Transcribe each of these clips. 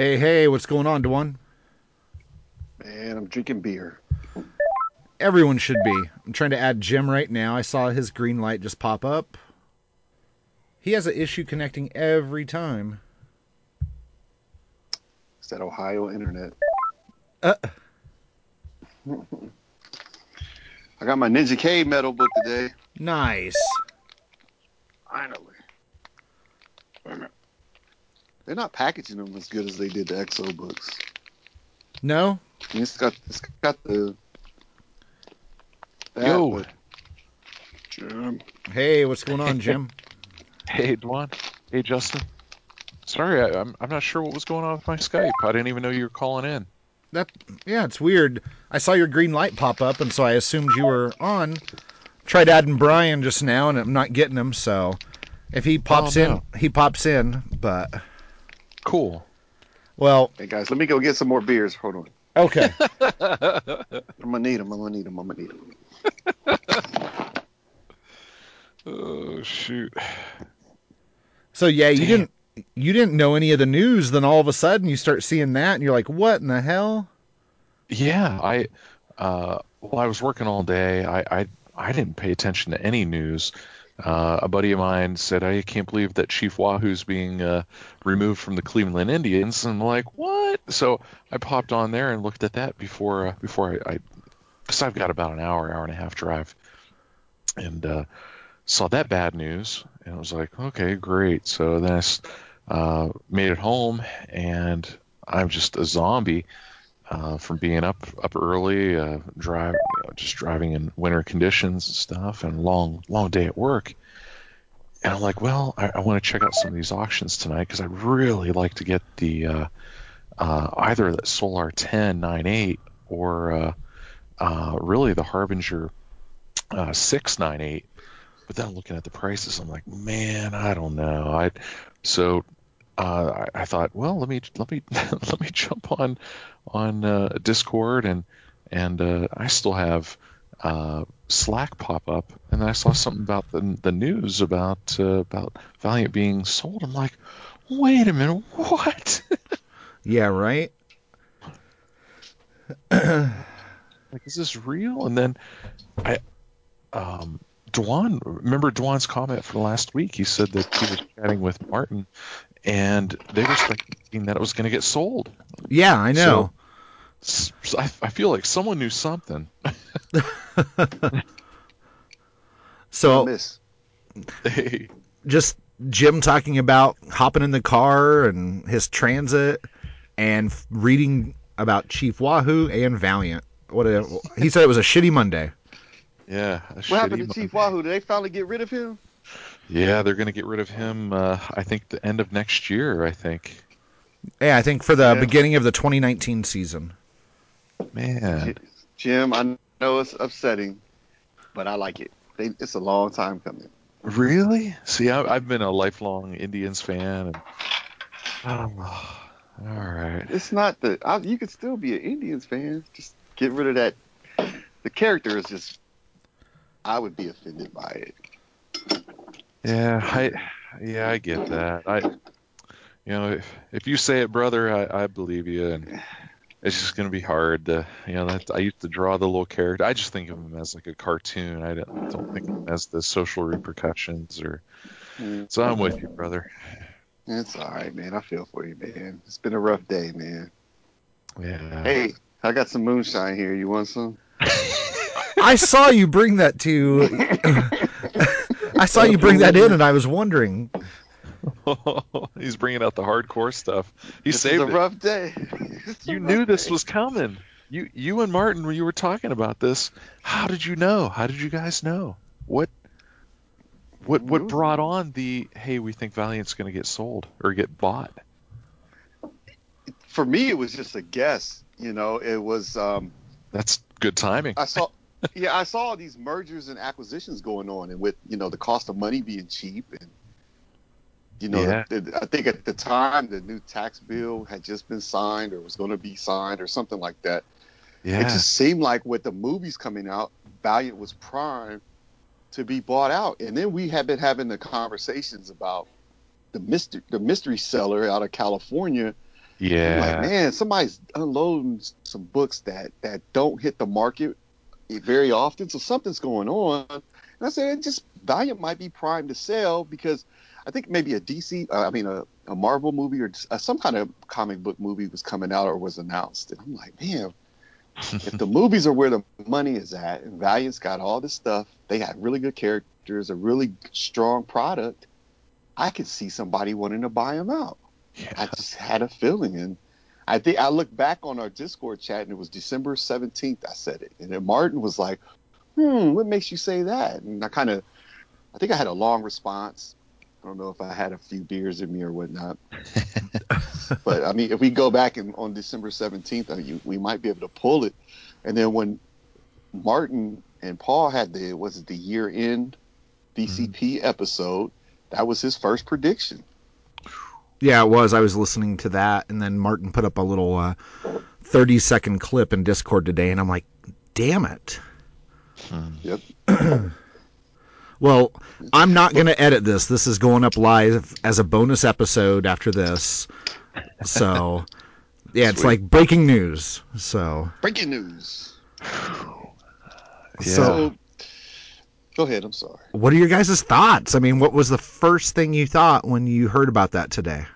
Hey, hey, what's going on, Dwan? Man, I'm drinking beer. Everyone should be. I'm trying to add Jim right now. I saw his green light just pop up. He has an issue connecting every time. It's that Ohio internet. Uh, I got my Ninja K medal book today. nice. Finally. They're not packaging them as good as they did the EXO books. No? I mean, it's got it's got the that, Yo. but- Jim. Hey, what's going on, Jim? Hey, Dwan. Hey, Justin. Sorry, I, I'm I'm not sure what was going on with my Skype. I didn't even know you were calling in. That yeah, it's weird. I saw your green light pop up, and so I assumed you were on. Tried adding Brian just now, and I'm not getting him. So if he pops Oh, no. in, he pops in. But Cool. well, Hey guys, let me go get some more beers. Hold on. okay. I'm gonna need them. I'm gonna need them. I'm gonna need them. Oh shoot. So yeah, you Damn. didn't you didn't know any of the news. Then all of a sudden you start seeing that, and you're like, "What in the hell?" Yeah, I uh, while I was working all day, I, I I didn't pay attention to any news. Uh, a buddy of mine said, "I can't believe that Chief Wahoo's being uh, removed from the Cleveland Indians." And I'm like, "What?" So I popped on there and looked at that before uh, before I, because I've got about an hour, hour and a half drive, and uh, saw that bad news, and I was like, "Okay, great." So then I uh, made it home, and I'm just a zombie uh, from being up up early, uh, drive, you know, just driving in winter conditions and stuff, and long long day at work. And I'm like, well, I, I want to check out some of these auctions tonight because I really like to get the uh, uh, either the Solar 10 98 or uh, uh, really the Harbinger uh, 698. But then looking at the prices, I'm like, man, I don't know. I so uh, I, I thought, well, let me let me let me jump on on uh, Discord and and uh, I still have uh, Slack pop up, and I saw something about the the news about uh, about Valiant being sold. I'm like, wait a minute, what? Yeah, right. like, is this real? And then I um. Dwan, remember Dwan's comment from last week? He said that he was chatting with Martin, and they were thinking that it was going to get sold. Yeah, I know. S- so I, I feel like someone knew something. so miss. Hey, just Jim talking about hopping in the car and his transit and reading about Chief Wahoo and Valiant. What a, he said it was a shitty Monday. yeah. a What happened to mon- Chief Wahoo? Did they finally get rid of him? Yeah, they're going to get rid of him. Uh, I think the end of next year. I think. Yeah, I think for the Yeah. beginning of the 2019 season. Man, Jim, I know it's upsetting, but I like it. They, it's a long time coming. really? See, I, I've been a lifelong Indians fan, and oh, all right. It's not the. I, you could still be an Indians fan. Just get rid of that. The character is just. I would be offended by it. Yeah, I yeah, I get that. I you know, if, if you say it, brother, I, I believe you. And it's just going to be hard to, you know, that I used to draw the little character. I just think of him as like a cartoon. I don't, don't think of him as the social repercussions or. Mm. So I'm with you, brother. It's all right, man. I feel for you, man. It's been a rough day, man. Yeah. Hey, I got some moonshine here. You want some? I saw you bring that to. I saw you bring that in, and I was wondering. He's bringing out the hardcore stuff. He This saved is a it. rough day. It's You rough knew this day. was coming. You you and Martin when you were talking about this. How did you know? How did you guys know? What what what brought on the hey, we think Valiant's going to get sold or get bought? For me, it was just a guess. You know, it was. Um, That's good timing. I saw. Yeah, I saw these mergers and acquisitions going on, and with you know the cost of money being cheap, and you know, Yeah. the- I think at the time the new tax bill had just been signed or was going to be signed or something like that. Yeah. It just seemed like with the movies coming out, Valiant was primed to be bought out. And then we had been having the conversations about the mystery, the mystery seller out of California. Yeah. like, man, somebody's unloading some books that that don't hit the market very often. So something's going on. And I said, just Valiant might be primed to sell because I think maybe a DC, uh, I mean, a, a Marvel movie or uh, some kind of comic book movie was coming out or was announced. And I'm like, man, if the movies are where the money is at, and Valiant's got all this stuff, they had really good characters, a really strong product. I could see somebody wanting to buy them out. Yeah. I just had a feeling, and I think I looked back on our Discord chat, and it was December seventeenth. I said it, and then Martin was like, "Hmm, what makes you say that?" And I kind of, I think I had a long response. I don't know if I had a few beers in me or whatnot, but I mean, if we go back and on December seventeenth, we might be able to pull it. And then when Martin and Paul had the was it the year end DCP episode, that was his first prediction. Yeah, it was. I was listening to that, and then Martin put up a little uh, 30 second clip in Discord today, and I'm like, damn it. Yep. Well, I'm not going to edit this. This is going up live as a bonus episode after this. So, yeah, it's Sweet. like breaking news. So, Breaking news. Yeah. So, go ahead. I'm sorry. what are your guys' thoughts? I mean, what was the first thing you thought when you heard about that today?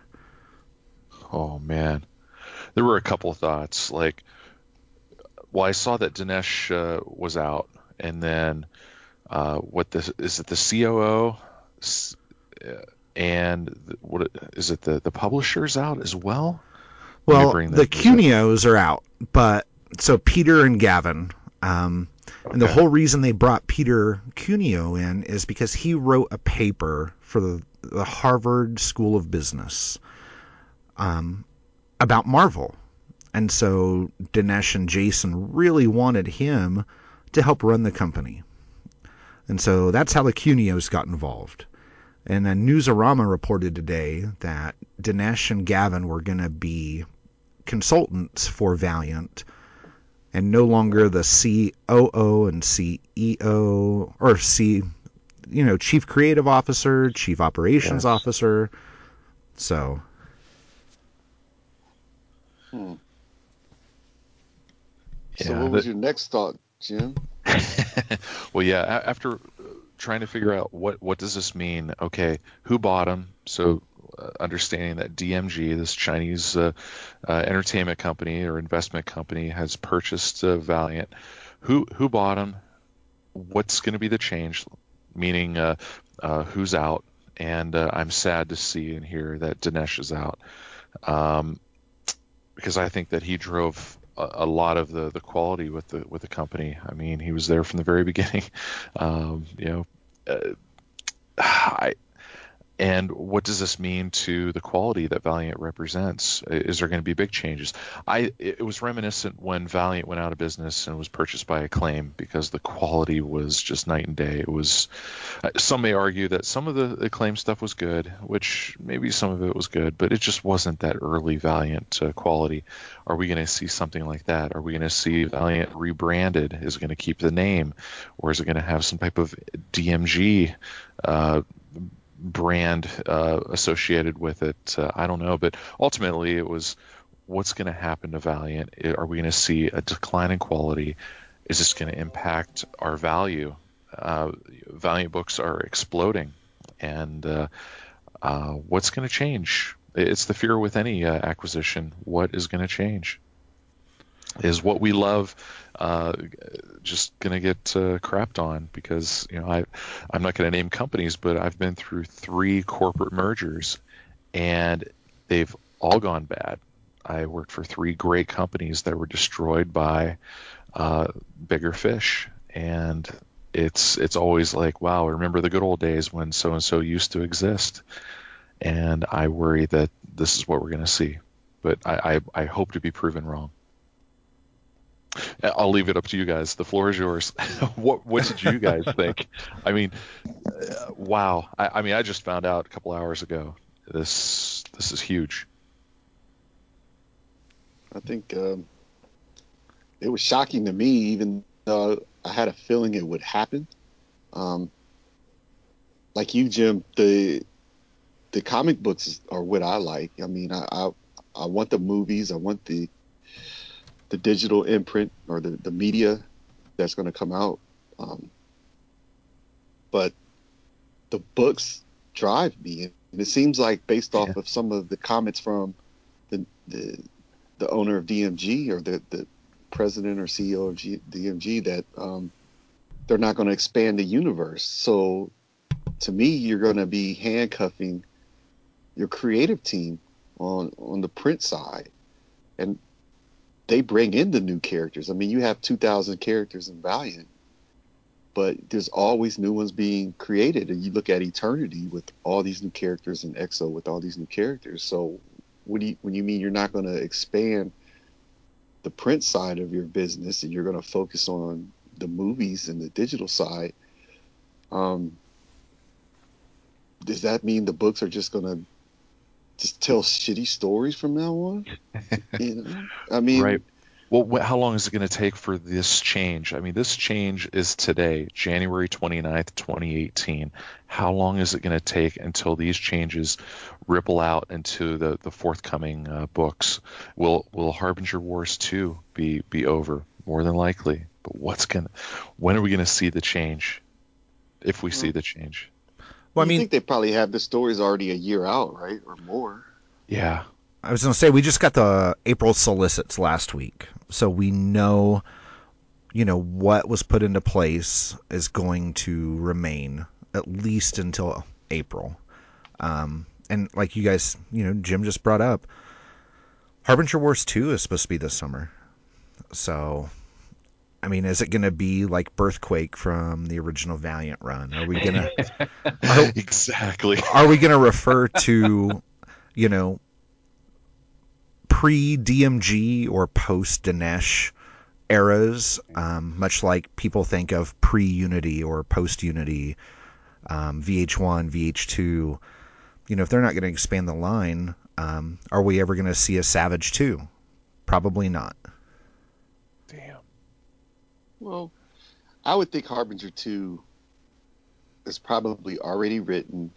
Oh man, there were a couple of thoughts. Like, well, I saw that Dinesh uh, was out, and then uh, what this is it the COO, uh, and the- what is it the the publishers out as well? Well, bring the that news up. Are out, but so Peter and Gavin, um, and the Okay. whole reason they brought Peter Cuneo in is because he wrote a paper for the, the Harvard School of Business um, about Marvel, and so Dinesh and Jason really wanted him to help run the company, and so that's how the Cuneos got involved. And then Newsarama reported today that Dinesh and Gavin were going to be consultants for Valiant and no longer the COO and CEO or C, you know, Chief Creative Officer, Chief Operations Yes. Officer. So, Hmm. Yeah, so, what was that- your next thought, Jim? well, yeah. After uh, trying to figure out what what does this mean? Okay, who bought them? So understanding that DMG, this Chinese uh, uh, entertainment company or investment company, has purchased uh, Valiant. Who who bought them? What's going to be the change? Meaning, uh, uh, who's out? And uh, I'm sad to see and hear that Dinesh is out, um, because I think that he drove a, a lot of the, the quality with the with the company. I mean, he was there from the very beginning. Um, you know, uh, I, and what does this mean to the quality that Valiant represents? Is there going to be big changes? I it was reminiscent when Valiant went out of business and was purchased by Acclaim because the quality was just night and day. It was uh, some may argue that some of the Acclaim stuff was good, which maybe some of it was good, but it just wasn't that early Valiant uh, quality. Are we going to see something like that? Are we going to see Valiant rebranded? Is it going to keep the name, or is it going to have some type of DMG? Uh, brand uh, associated with it. Uh, I don't know, but ultimately it was what's going to happen to Valiant? Are we going to see a decline in quality? Is this going to impact our value? Uh, Valiant books are exploding, and uh, uh, what's going to change? It's the fear with any uh, acquisition. What is going to change? Is what we love uh, just going to get uh, crapped on? Because you know, I I'm not going to name companies, but I've been through three corporate mergers, and they've all gone bad. I worked for three great companies that were destroyed by uh, bigger fish, and it's it's always like, wow, remember the good old days when so and so used to exist, and I worry that this is what we're going to see, but I, I I hope to be proven wrong. I'll leave it up to you guys. The floor is yours. what what did you guys think? I mean, uh, wow. I, I mean, I just found out a couple hours ago. This this is huge. I think um, it was shocking to me, even though I had a feeling it would happen. Um, like you, Jim, the the comic books are what I like. I mean, I I, I want the movies, I want the the digital imprint or the, the media that's going to come out. Um, but the books drive me, and it seems like based off Yeah. of some of the comments from the the, the owner of DMG or the, the president or CEO of G, DMG that um, they're not going to expand the universe. So to me, you're going to be handcuffing your creative team on on the print side, and they bring in the new characters. I mean, you have 2,000 characters in Valiant, but there's always new ones being created. And you look at Eternity with all these new characters and EXO with all these new characters. So, what do you, when you mean you're not going to expand the print side of your business and you're going to focus on the movies and the digital side, um, does that mean the books are just going to just tell shitty stories from now on? you know, I mean, right. Well, how long is it going to take for this change? I mean, this change is today, January 29th, 2018. How long is it going to take until these changes ripple out into the, the forthcoming uh, books? Will will Harbinger Wars 2 be be over? More than likely. But what's going to when are we going to see the change? If we see the change. Well, I mean, think they probably have the stories already a year out, right, or more? Yeah. I was going to say we just got the April solicits last week, so we know, you know, what was put into place is going to remain at least until April. Um, and like you guys, you know, Jim just brought up, Harbinger Wars Two is supposed to be this summer. So, I mean, is it going to be like Birthquake from the original Valiant run? Are we gonna exactly. are we going to refer to, you know, pre DMG or post Dinesh eras, um, much like people think of pre Unity or post Unity, um, VH1, VH2? You know, if they're not going to expand the line, um, are we ever going to see a Savage 2? Probably not. Well, I would think Harbinger 2 is probably already written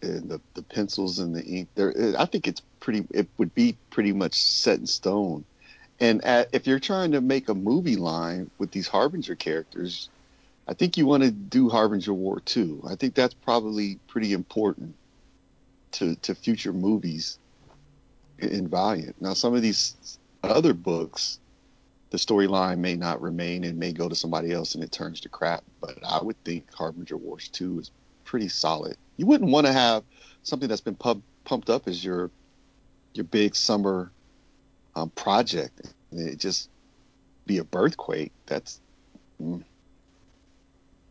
and the, the pencils and the ink there I think it's pretty it would be pretty much set in stone. And at, if you're trying to make a movie line with these Harbinger characters, I think you want to do Harbinger War 2. I think that's probably pretty important to to future movies in Valiant. Now some of these other books the storyline may not remain and may go to somebody else and it turns to crap. But I would think Harbinger Wars 2 is pretty solid. You wouldn't want to have something that's been pub- pumped up as your your big summer um, project and it just be a birthquake. That's mm,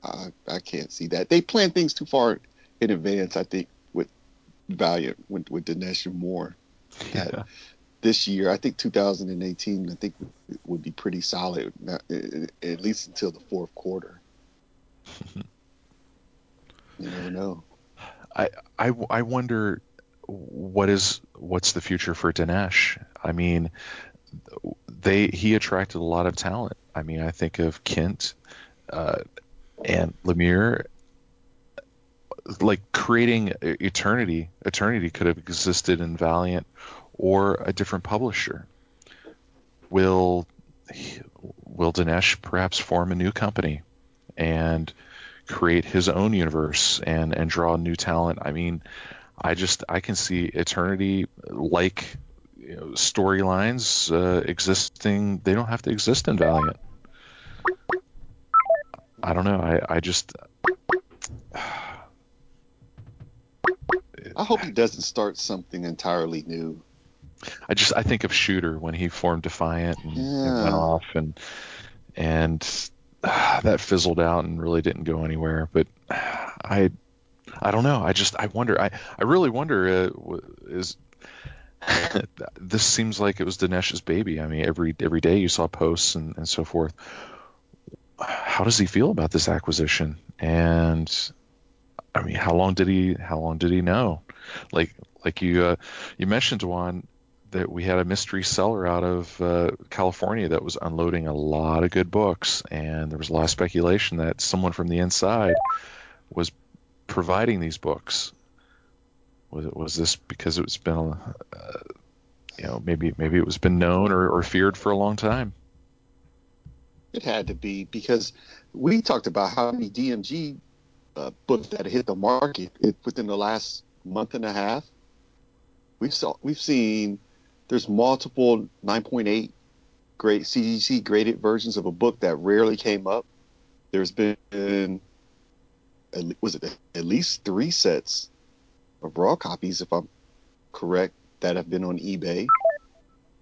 I, I can't see that. They plan things too far in advance. I think with Valiant with, with Dinesh and Moore. That. this year, I think 2018, I think would be pretty solid, not- at least until the fourth quarter. you never know. I, I, I wonder what is what's the future for Dinesh. I mean, they he attracted a lot of talent. I mean, I think of Kindt uh, and Lemire. Like creating Eternity, Eternity could have existed in Valiant or a different publisher? Will will Dinesh perhaps form a new company and create his own universe and and draw new talent? I mean, I just I can see Eternity like you know, storylines uh, existing. They don't have to exist in Valiant. I don't know. I I just. I hope he doesn't start something entirely new. I just I think of Shooter when he formed Defiant and, and went off and and uh, that fizzled out and really didn't go anywhere. But I I don't know. I just I wonder. I I really wonder. Uh, is this seems like it was Dinesh's baby? I mean, every every day you saw posts and, and so forth. How does he feel about this acquisition? And I mean, how long did he how long did he know? Like like you uh, you mentioned Juan that we had a mystery seller out of uh, California that was unloading a lot of good books, and there was a lot of speculation that someone from the inside was providing these books. Was it was this because it's been uh, you know maybe maybe it was been known or, or feared for a long time. It had to be because we talked about how many DMG uh, books that hit the market within the last month and a half. We've saw we've seen there's multiple 9.8 grade CGC graded versions of a book that rarely came up. There's been was it at least three sets of raw copies, if I'm correct, that have been on eBay.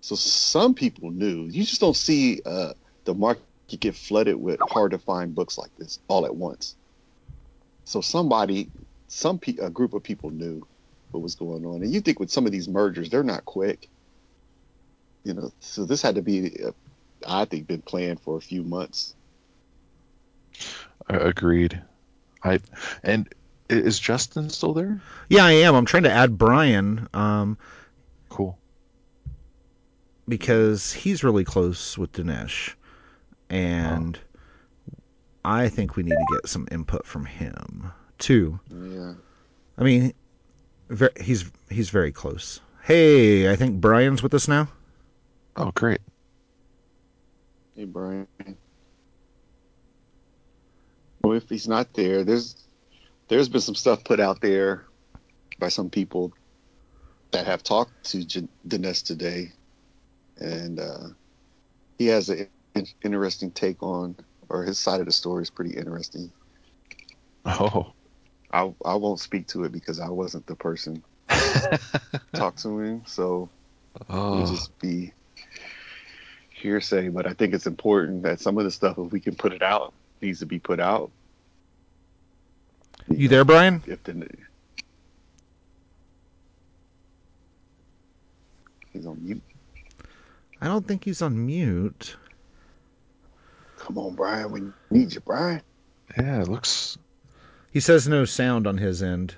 So some people knew. You just don't see uh, the market get flooded with hard to find books like this all at once. So somebody, some pe- a group of people knew what was going on, and you think with some of these mergers, they're not quick. You know, so this had to be, uh, I think, been planned for a few months. Agreed. I and is Justin still there? Yeah, I am. I'm trying to add Brian um, Cool. because he's really close with Dinesh, and I think we need to get some input from him too. Yeah. I mean, he's he's very close. Hey, I think Brian's with us now. Oh, great. Hey, Brian. Well, if he's not there, there's there's been some stuff put out there by some people that have talked to J- Dinesh today, and uh, he has an in- interesting take on, or his side of the story is pretty interesting. Oh. I I won't speak to it because I wasn't the person talk to him, so oh. would just be hearsay. But I think it's important that some of the stuff, if we can put it out, needs to be put out. You there, Brian? If the he's on mute. I don't think he's on mute. Come on, Brian. We need you, Brian. Yeah, it looks. He says no sound on his end.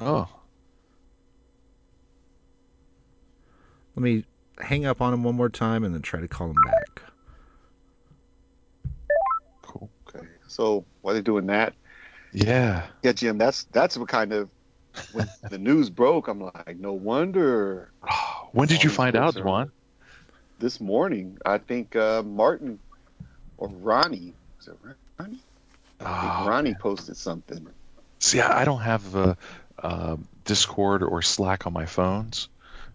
Oh. Let me hang up on him one more time and then try to call him back. Cool. Okay. So while they're doing that, Yeah. yeah, Jim, that's that's what kind of when the news broke. I'm like, no wonder When did you find out, Juan? this morning. I think uh, Martin or Ronnie. Is it Ronnie? I think Oh, Ronnie posted something. See, I I don't have uh, uh, Discord or Slack on my phones,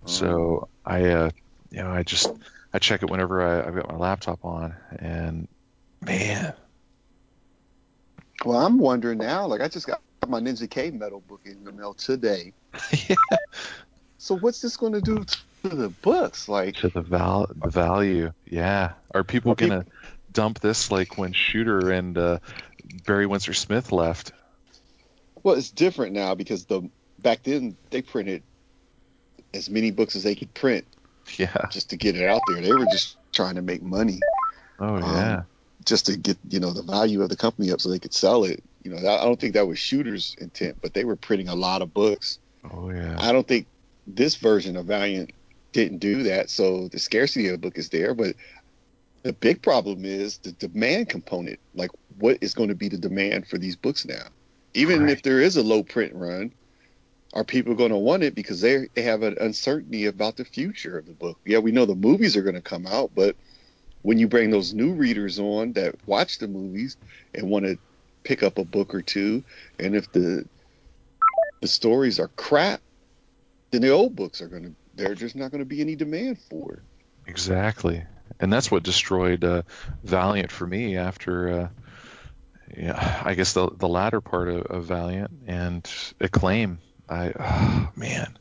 so I, uh, you know, I just I check it whenever I, I've got my laptop on, and man, Well, I'm wondering now. Like, I just got my Ninja K metal book in the mail today. yeah, So what's this going to do to the books? Like, to the val the value, yeah. Are people gonna dump this like when Shooter and uh, Barry Windsor Smith left? well, it's different now because the back then they printed as many books as they could print Yeah. just to get it out there. They were just trying to make money, Oh Um, yeah. just to get you know the value of the company up so they could sell it. You know, I don't think that was Shooter's intent, but they were printing a lot of books. Oh yeah. I don't think this version of Valiant didn't do that, so the scarcity of the book is there. But the big problem is the demand component. Like, what is going to be the demand for these books now? Even Right. if there is a low print run, are people going to want it because they they have an uncertainty about the future of the book? Yeah, we know the movies are going to come out, but when you bring those new readers on that watch the movies and want to pick up a book or two, and if the the stories are crap, then the old books are going to there's just not going to be any demand for it. Exactly, and that's what destroyed uh, Valiant for me after. Uh, yeah, I guess the the latter part of, of Valiant and Acclaim. I oh, man,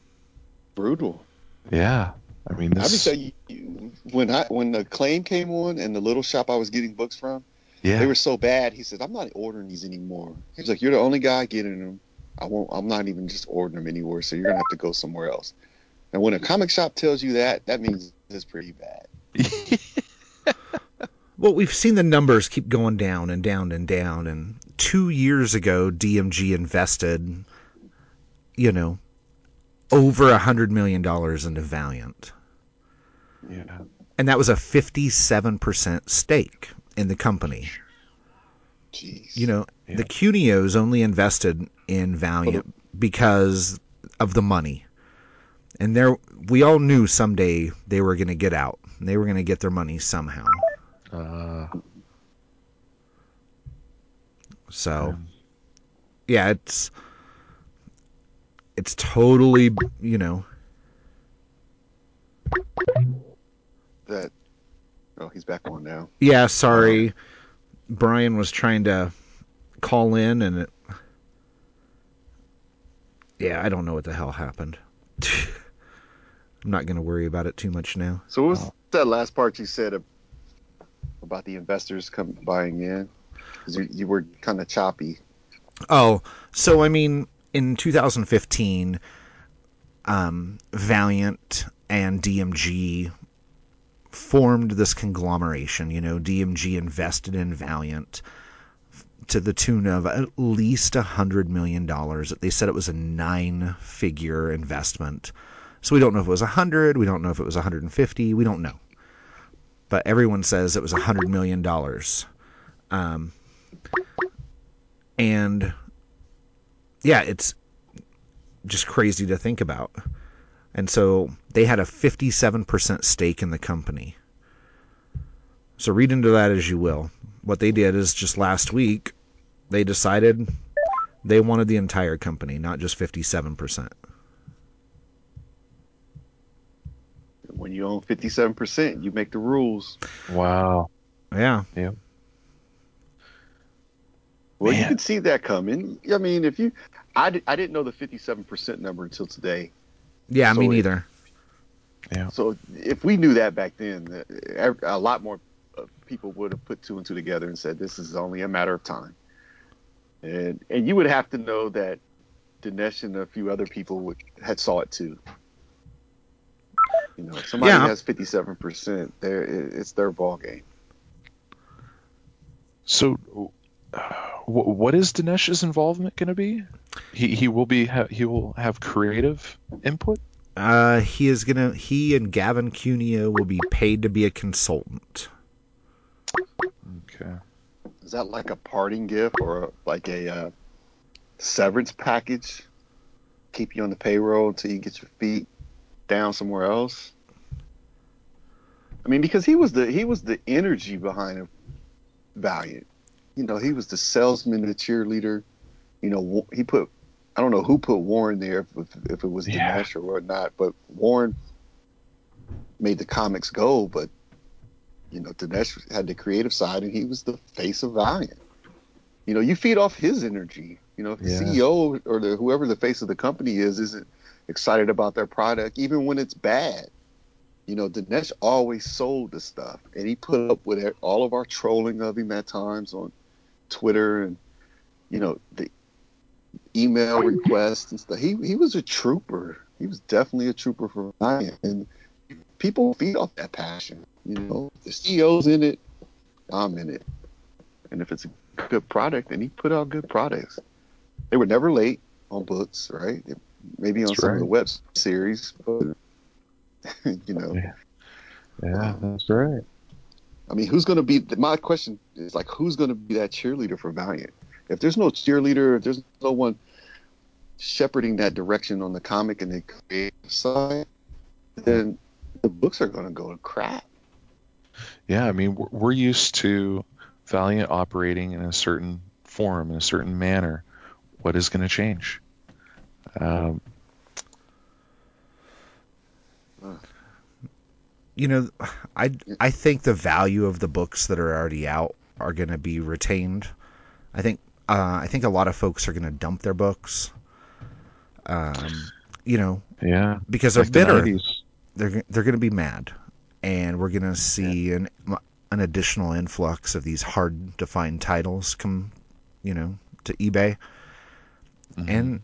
Brutal. yeah. I mean, I this. tell you, you- when I when the claim came on and the little shop I was getting books from, yeah, they were so bad. He said, "I'm not ordering these anymore." He was like, "You're the only guy getting them. I won't. I'm not even just ordering them anymore. So you're gonna have to go somewhere else." And when a comic shop tells you that, that means it's pretty bad. Well, we've seen the numbers keep going down and down and down. And two years ago, DMG invested, you know, over a hundred million dollars into Valiant, yeah. and that was a fifty-seven percent stake in the company. Jeez. You know, Yeah. the Cuneos only invested in Valiant because of the money. And there we all knew someday they were going to get out. They were going to get their money somehow. Uh, So yeah, it's it's totally, you know, that. Oh, he's back on now. yeah, sorry. Brian was trying to call in and it Yeah, I don't know what the hell happened. I'm not going to worry about it too much now. So what was oh. that last part you said about the investors come buying in? Because you, you were kind of choppy. Oh, so I mean, in 2015, um, Valiant and DMG formed this conglomeration. You know, DMG invested in Valiant to the tune of at least a hundred million dollars. They said it was a nine-figure investment. So we don't know if it was a hundred. We don't know if it was 150. We don't know. But everyone says it was a hundred million dollars. Um, and yeah, it's just crazy to think about. And so they had a 57% stake in the company. So read into that as you will. What they did is just last week, they decided they wanted the entire company, not just 57%. When you own 57%, you make the rules. wow. Yeah. Yeah. Well, you Man. can see that coming. I mean, if you, I, I didn't know the 57% number until today. Yeah, So me it- neither. So if we knew that back then, uh, a lot more uh, people would have put two and two together and said this is only a matter of time. And and you would have to know that Dinesh and a few other people would had saw it too. You know, if somebody Yeah. has 57%, there it's their ball game. So, what is Dinesh's involvement going to be? He he will be ha- he will have creative input. Uh, he is gonna. He and Gavin Cuneo will be paid to be a consultant. Okay. Is that like a parting gift or like a uh, severance package? Keep you on the payroll until you get your feet down somewhere else. I mean, because he was the he was the energy behind Valiant. You know, he was the salesman, the cheerleader. You know, he put I don't know who put Warren there, if, if it was Yeah. Dinesh or whatnot, but Warren made the comics go. But you know, Dinesh had the creative side, and he was the face of Valiant. You know, you feed off his energy. You know, if the Yeah. CEO or the whoever the face of the company is isn't excited about their product, even when it's bad. You know, Dinesh always sold the stuff, and he put up with all of our trolling of him at times on Twitter and you know the email requests and stuff. He he was a trooper. He was definitely a trooper for Valiant, and people feed off that passion. You know, the CEO's in it, I'm in it, and if it's a good product, then he put out good products. They were never late on books, right? Maybe on That's some of the web series, but you know, Yeah. Yeah, that's right. I mean, who's going to be? My question is like, who's going to be that cheerleader for Valiant? If there's no cheerleader, if there's no one shepherding that direction on the comic and the creative side, then the books are going to go to crap. Yeah, I mean, we're, used to Valiant operating in a certain form, in a certain manner. What is going to change? Um, you know, I I think the value of the books that are already out are going to be retained. I think uh, I think a lot of folks are going to dump their books. Um, you know, yeah, because they're the bitter. 90s. They're they're going to be mad, and we're going to see an an additional influx of these hard to find titles come, you know, to eBay, and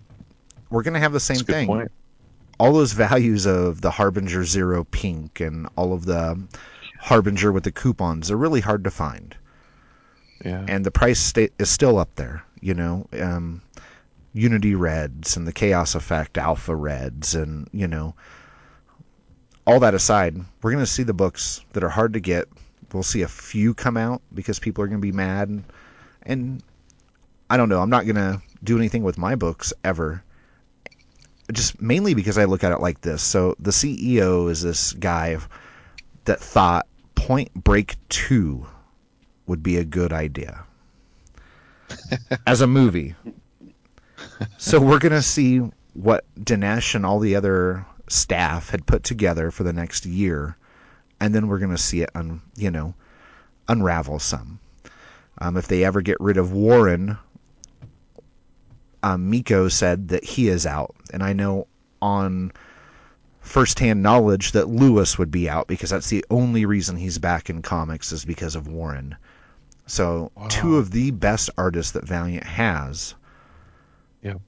we're going to have the same Mm-hmm. That's a good thing point. All those values of the Harbinger Zero Pink and all of the Harbinger with the coupons are really hard to find, Yeah. and the price sta- is still up there. You know, um, Unity Reds and the Chaos Effect Alpha Reds, and you know, all that aside, we're going to see the books that are hard to get. We'll see a few come out because people are going to be mad, and, and I don't know. I'm not going to do anything with my books ever just mainly because I look at it like this. So the CEO is this guy that thought Point Break 2 would be a good idea as a movie. So we're going to see what Dinesh and all the other staff had put together for the next year and then we're going to see it un, you know, unravel some. Um, if they ever get rid of Warren, um, Mico said that he is out, and I know on firsthand knowledge that Lewis would be out because that's the only reason he's back in comics is because of Warren. So two of the best artists that Valiant has. Yep.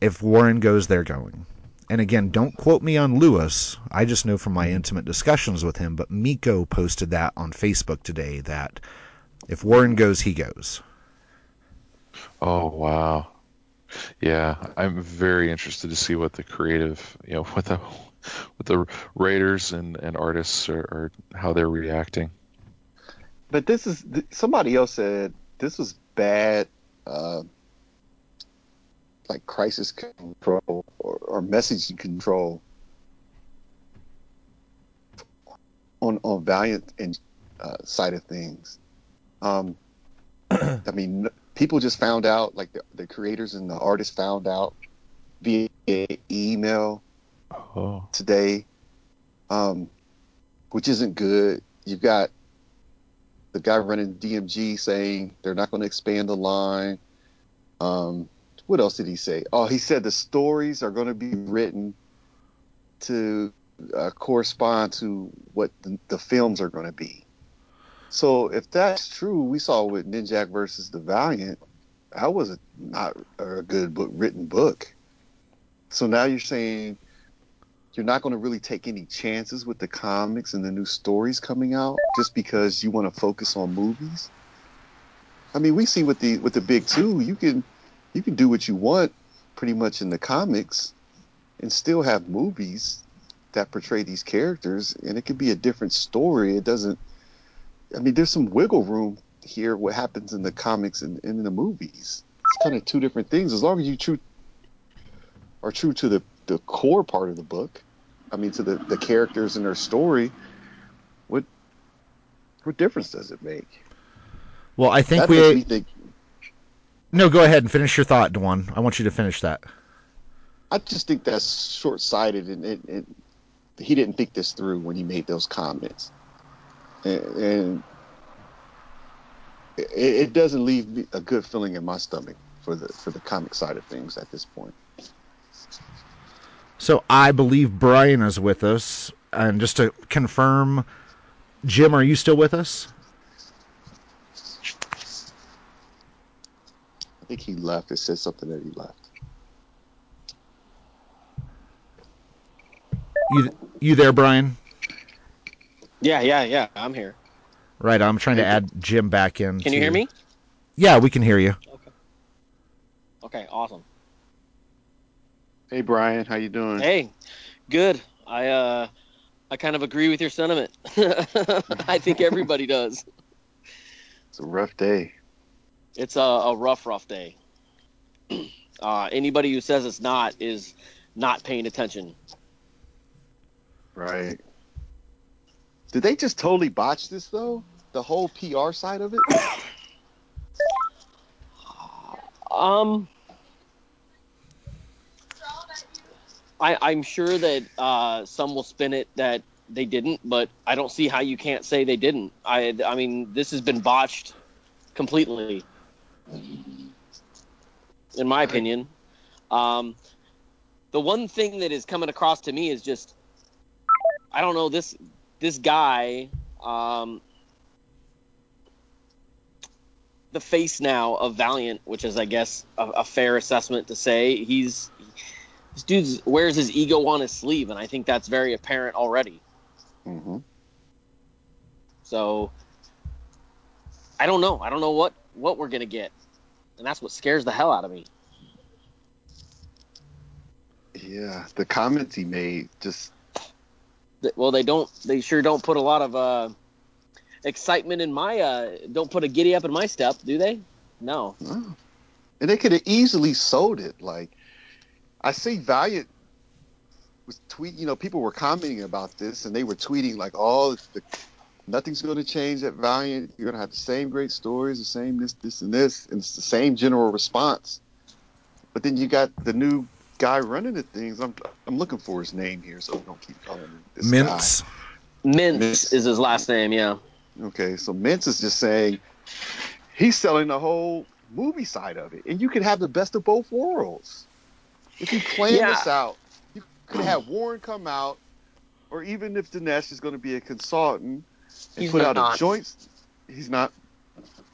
If Warren goes, they're going. And again, don't quote me on Lewis. I just know from my intimate discussions with him. But Mico posted that on Facebook today that if Warren goes, he goes. Oh wow. Yeah, I'm very interested to see what the creative, you know, what the what the writers and, and artists are, are how they're reacting. But this is somebody else said this was bad, uh, like crisis control or, or messaging control on on Valiant and uh, side of things. Um, I mean, people just found out, like the, the creators and the artists found out via email Oh, today, um, which isn't good. You've got the guy running DMG saying they're not going to expand the line. Um, what else did he say? Oh, he said the stories are going to be written to uh, correspond to what the, the films are going to be. So if that's true, we saw with Ninjak versus the Valiant, that was a, not a good book, written book. So now you're saying you're not going to really take any chances with the comics and the new stories coming out just because you want to focus on movies. I mean, we see with the with the big two, you can you can do what you want pretty much in the comics and still have movies that portray these characters and it could be a different story. It doesn't I mean, there's some wiggle room here what happens in the comics and, and in the movies. It's kind of two different things as long as you true are true to the the core part of the book. I mean, to the, the characters and their story. What what difference does it make? Well, I think that we. think. No, go ahead and finish your thought, Dewan. I want you to finish that. I just think that's short sighted, and it, it, he didn't think this through when he made those comments, and, and it, it doesn't leave me a good feeling in my stomach for the for the comic side of things at this point. So I believe Brian is with us. And just to confirm, Jim, are you still with us? I think he left. It said something that he left. You you there, Brian? Yeah, yeah, yeah. I'm here. Right. I'm trying to add Jim back in. Can you too. hear me? Yeah, we can hear you. Okay. Okay, awesome. Hey Brian, how you doing? Hey, good. I uh, I kind of agree with your sentiment. I think everybody does. It's a rough day. It's a, a rough, rough day. Uh, anybody who says it's not is not paying attention. Right. Did they just totally botch this though? The whole PR side of it? Um, I, I'm sure that uh, some will spin it that they didn't, but I don't see how you can't say they didn't. I, I mean, this has been botched completely, in my opinion. Um, the one thing that is coming across to me is just, I don't know this this guy. Um, the face now of Valiant, which is, I guess, a, a fair assessment to say. He's this dude wears his ego on his sleeve, and I think that's very apparent already. Mm-hmm. So I don't know. I don't know what what we're gonna get, and that's what scares the hell out of me. Yeah, the comments he made just Well, they don't. They sure don't put a lot of uh, excitement in my. Uh, don't put a giddy up in my step, do they? No. and they could have easily sold it. Like I see Valiant was tweet, you know, people were commenting about this and they were tweeting like, "Oh, the, nothing's going to change at Valiant. You're going to have the same great stories, the same this, this, and this, and it's the same general response." But then you got the new guy running the things. I'm I'm looking for his name here, so we don't keep calling him this Mints. Mintz, Mintz. is his last name. Yeah. Okay, so Mintz is just saying he's selling the whole movie side of it, and you can have the best of both worlds. If you plan Yeah. this out, you could have Warren come out, or even if Dinesh is going to be a consultant and He's put out not. a joint. He's not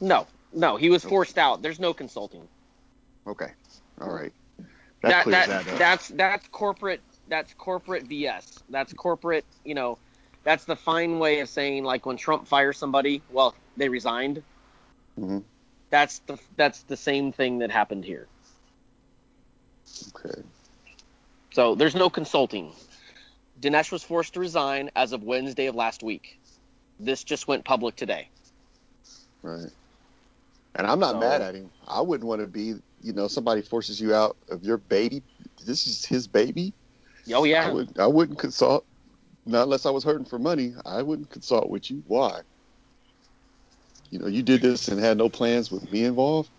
No. No. He was forced out. There's no consulting. okay. All right, that, that, that, that, that's that's corporate that's corporate BS. That's corporate, you know, that's the fine way of saying like when Trump fires somebody, well, they resigned. Mhm. That's the that's the same thing that happened here. Okay. So there's no consulting. Dinesh was forced to resign as of Wednesday of last week. This just went public today. Right. And I'm not So- mad at him. I wouldn't want to be, you know, somebody forces you out of your baby. This is his baby. Oh I yeah. would I wouldn't consult not unless I was hurting for money. I wouldn't consult with you. Why? You know, you did this and had no plans with me involved.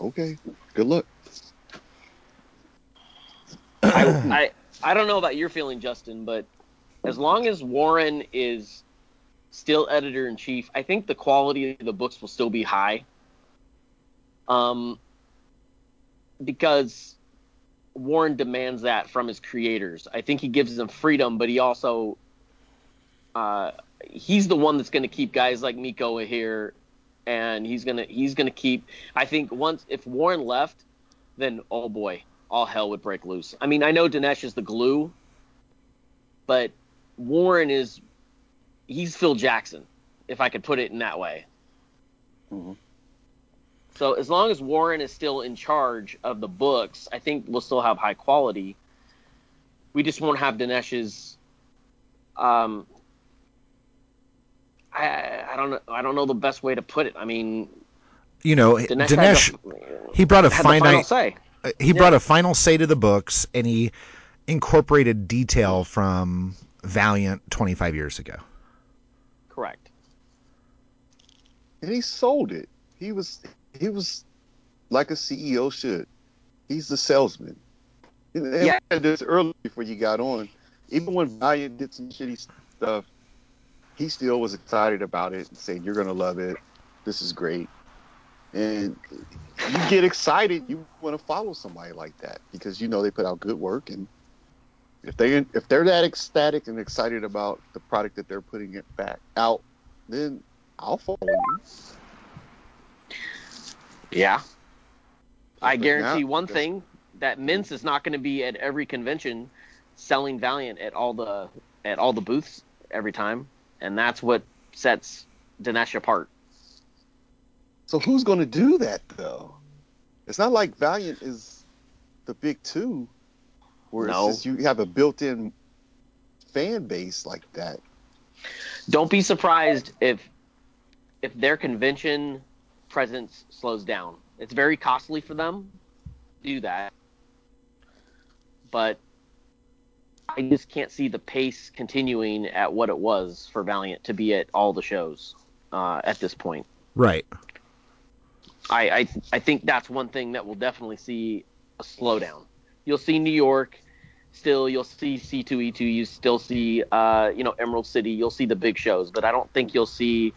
Okay. Good luck. I, I I don't know about your feeling, Justin, but as long as Warren is still editor in chief, I think the quality of the books will still be high. Um, because Warren demands that from his creators. I think he gives them freedom, but he also uh, he's the one that's going to keep guys like Mico here, and he's gonna he's gonna keep. I think once if Warren left, then oh boy, all hell would break loose. I mean, I know Dinesh is the glue, but Warren is he's Phil Jackson, if I could put it in that way. Mhm. So as long as Warren is still in charge of the books, I think we'll still have high quality. We just won't have Dinesh's. Um, I I don't know I don't know the best way to put it. I mean, You know, Dinesh, Dinesh, had the, he brought a had final finite say. uh, he brought a final say to the books and he incorporated detail from Valiant 25 years ago. Correct. And he sold it. He was he was like a CEO should. He's the salesman. And Yeah. said this early before you got on. Even when Valiant did some shitty stuff, he still was excited about it and saying, You're gonna love it. This is great. And you get excited, you want to follow somebody like that because you know they put out good work and if they if they're that ecstatic and excited about the product that they're putting it back out, then I'll follow you. Yeah. I guarantee one thing that Mintz is not going to be at every convention selling Valiant at all the at all the booths every time, and that's what sets Dinesh apart. So who's going to do that though? It's not like Valiant is the big two, where No. it's just you have a built-in fan base like that. Don't be surprised if if their convention presence slows down. It's very costly for them. To do that. But I just can't see the pace continuing at what it was for Valiant to be at all the shows uh, at this point. Right. I, I I think that's one thing that we'll definitely see a slowdown. You'll see New York, still you'll see C2E2, you still see uh, you know Emerald City, you'll see the big shows, but I don't think you'll see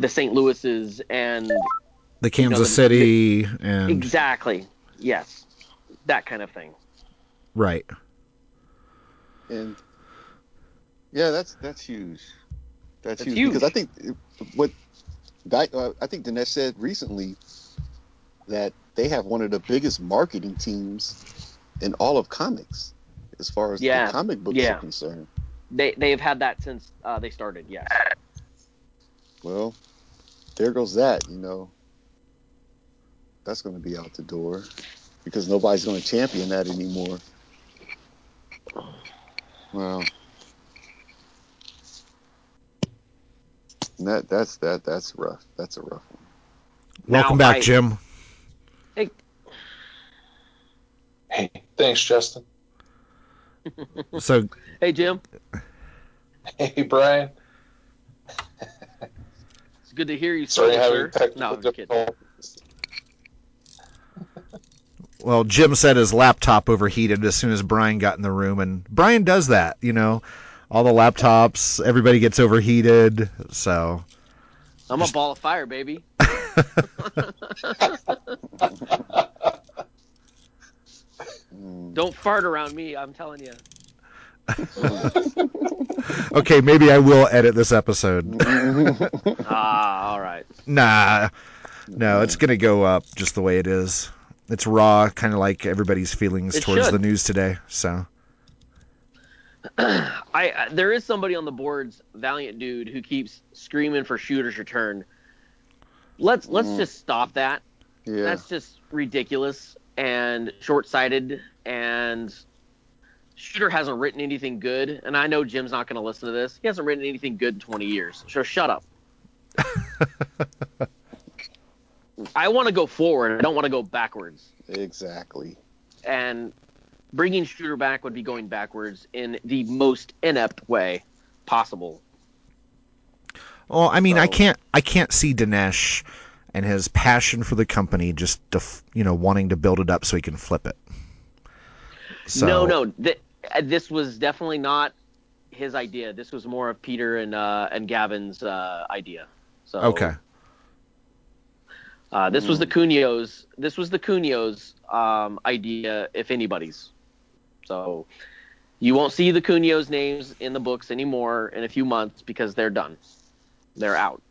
the St. Louis's and The Kansas the- City and exactly yes that kind of thing. right. and yeah, that's that's huge. That's, That's huge, huge. because I think what that, uh, I think Dinesh said recently that they have one of the biggest marketing teams in all of comics as far as Yeah, the comic books yeah. are concerned. They they've had that since uh, they started. Yes. Well, there goes that. You know, that's going to be out the door because nobody's going to champion that anymore. Well, that that's that that's rough. That's a rough one. Welcome Now, back, I- Jim. Hey, thanks, Justin. So Hey Jim, Hey, Brian. It's good to hear you, Sorry, sober, having sir. No, I'm just kidding. Well, Jim said his laptop overheated as soon as Brian got in the room, and Brian does that. You know, all the laptops, everybody gets overheated. So, I'm a ball of fire, baby. Don't fart around me. I'm telling you. okay, maybe I will edit this episode. Ah, all right. Nah, no, it's gonna go up just the way it is. It's raw, kind of like everybody's feelings It towards should. the news today. So, I, I there is somebody on the boards, valiant dude, who keeps screaming for shooter's return. Let's let's Mm. just stop that. yeah, That's just ridiculous and short-sighted. And shooter hasn't written anything good. And I know Jim's not going to listen to this. He hasn't written anything good in 20 years. So shut up. I want to go forward. I don't want to go backwards. exactly. and bringing Shooter back would be going backwards in the most inept way possible. well, I mean, I can't, I can't see Dinesh and his passion for the company just, def, you know, wanting to build it up so he can flip it. So, No, no, th- this was definitely not his idea. This was more of Peter and uh, and Gavin's uh, idea. So Okay, uh, this was the Cuneo's. This was the Cuneo's um, idea, if anybody's. So you won't see the Cuneo's names in the books anymore in a few months because they're done. They're out.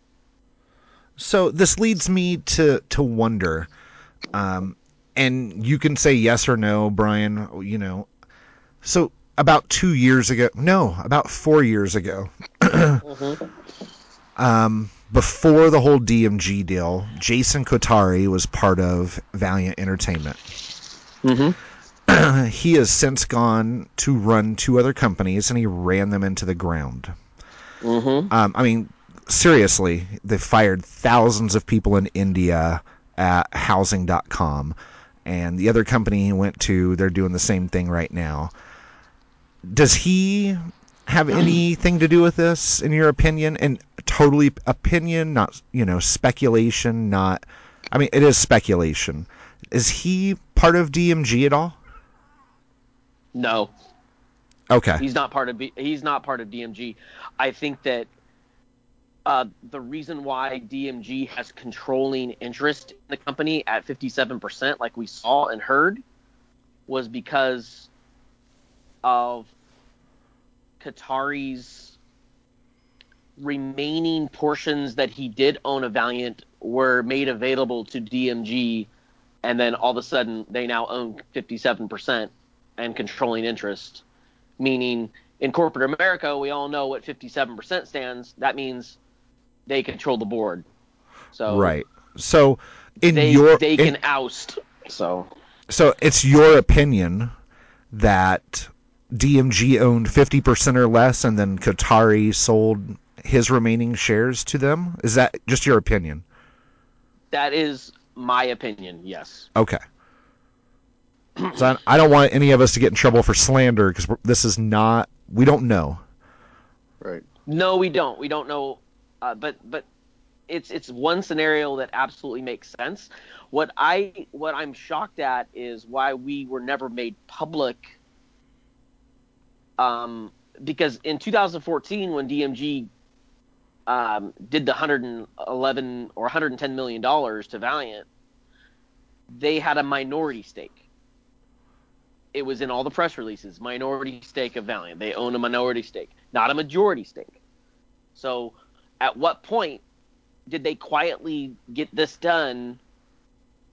So this leads me to to wonder, um, and you can say yes or no, Brian. You know, so about two years ago, no, about four years ago, um, before the whole DMG deal, Jason Kothari was part of Valiant Entertainment. Mm-hmm. he has since gone to run two other companies, and he ran them into the ground. Mm-hmm. Um, I mean, seriously, they fired thousands of people in India at housing.com. And the other company he went to, they're doing the same thing right now. Does he have anything to do with this, in your opinion? And totally opinion, not, you know, speculation, not. I mean, it is speculation. Is he part of DMG at all? No, Okay. he's not part of B- he's not part of DMG. I think that uh, the reason why DMG has controlling interest in the company at 57%, like we saw and heard, was because of Kothari's remaining portions that he did own of Valiant were made available to DMG, and then all of a sudden they now own 57% and controlling interest. Meaning, in corporate America, we all know what 57% stands. That means they control the board. So Right. So, in they your they in- can oust. So So it's your opinion that DMG owned 50% or less and then Kothari sold his remaining shares to them? Is that just your opinion? that is my opinion. Yes. Okay. So I, I don't want any of us to get in trouble for slander because this is not. We don't know. Right. No, we don't. We don't know. Uh, but but it's it's one scenario that absolutely makes sense. What I what I'm shocked at is why we were never made public. Um, because in 2014, when DMG um, did the 111 or 110 million dollars to Valiant, they had a minority stake. It was in all the press releases, minority stake of Valiant. They own a minority stake, not a majority stake. So, at what point did they quietly get this done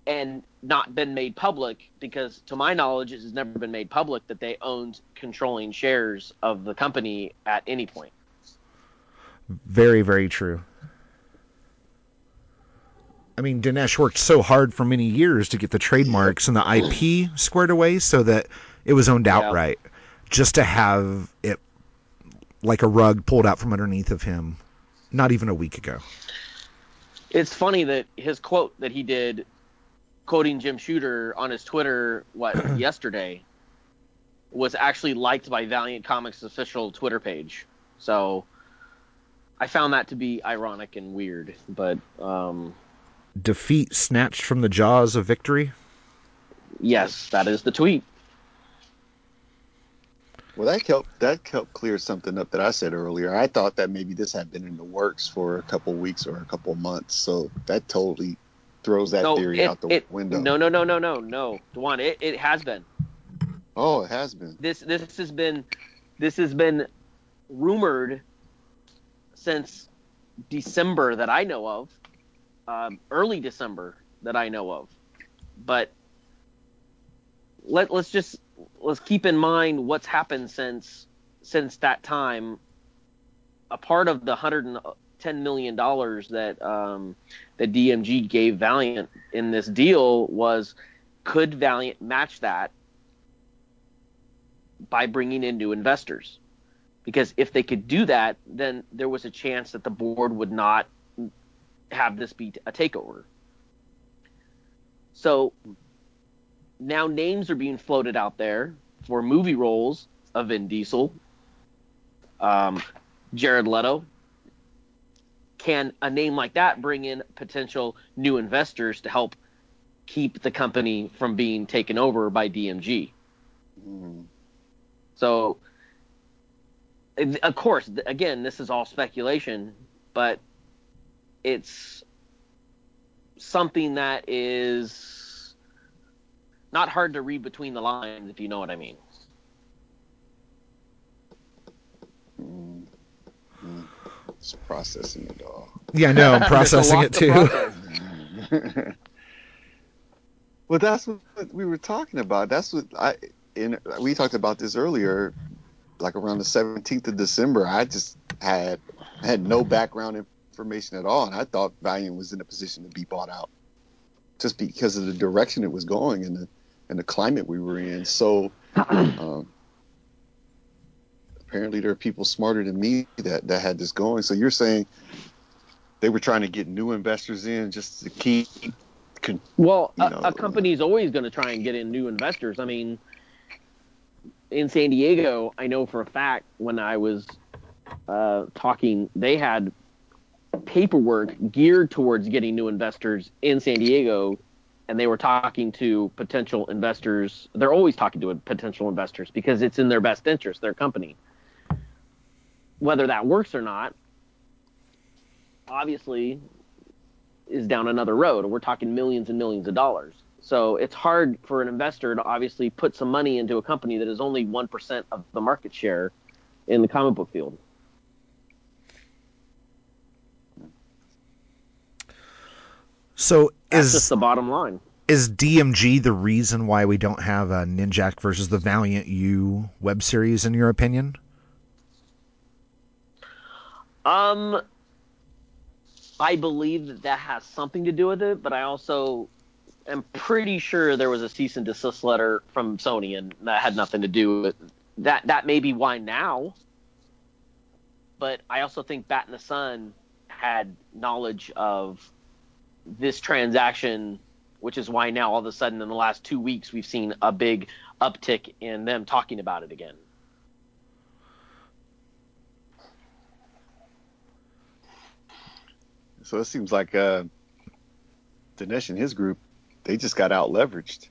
and not been made public? Because, to my knowledge, it has never been made public that they owned controlling shares of the company at any point. Very, very true. I mean, Dinesh worked so hard for many years to get the trademarks and the IP squared away so that it was owned Yeah. outright, just to have it like a rug pulled out from underneath of him not even a week ago. It's funny that his quote that he did, quoting Jim Shooter on his Twitter, what yesterday, was actually liked by Valiant Comics' official Twitter page. So I found that to be ironic and weird. But um, Defeat snatched from the jaws of victory. yes, that is the tweet. Well, that helped. That helped clear something up that I said earlier. I thought that maybe this had been in the works for a couple weeks or a couple months. So that totally throws that no, theory it, out the it- window. No, no, no, no, no, no, Dewan. It, it has been. Oh, it has been. this this has been this has been rumored since December that I know of, um, early December that I know of. But let let's just let's keep in mind what's happened since since that time. A part of the hundred and ten million dollars that um, that DMG gave Valiant in this deal was could Valiant match that by bringing in new investors. Because if they could do that, then there was a chance that the board would not have this be a takeover. So now names are being floated out there for movie roles of Vin Diesel, um, Jared Leto. Can a name like that bring in potential new investors to help keep the company from being taken over by DMG? Mm. So, of course, again, this is all speculation, but it's something that is not hard to read between the lines, if you know what I mean. Mm. Mm. It's processing it all. Yeah, I know. I'm processing it too. process. well, that's what we were talking about. That's what I. In, we talked about this earlier, like around the 17th of December. I just had had no background information at all, and I thought Valiant was in a position to be bought out, just because of the direction it was going and the and the climate we were in. So. Um, apparently, there are people smarter than me that that had this going. So you're saying they were trying to get new investors in just to keep. Con- Well, You a, a company's always going to try and get in new investors. I mean, in San Diego, I know for a fact when I was uh, talking, they had paperwork geared towards getting new investors in San Diego, and they were talking to potential investors. They're always talking to potential investors because it's in their best interest, their company. Whether that works or not, obviously, is down another road. We're talking millions and millions of dollars. So it's hard for an investor to obviously put some money into a company that is only 1% of the market share in the comic book field. So That's is just the bottom line. is DMG the reason why we don't have a Ninjak versus the Valiant U web series in your opinion? Um, I believe that that has something to do with it, but I also am pretty sure there was a cease and desist letter from Sony, and that had nothing to do with that. That may be why now. But I also think Bat in the Sun had knowledge of this transaction which is why now all of a sudden in the last two weeks we've seen a big uptick in them talking about it again. So it seems like uh, Dinesh and his group, they just got out leveraged.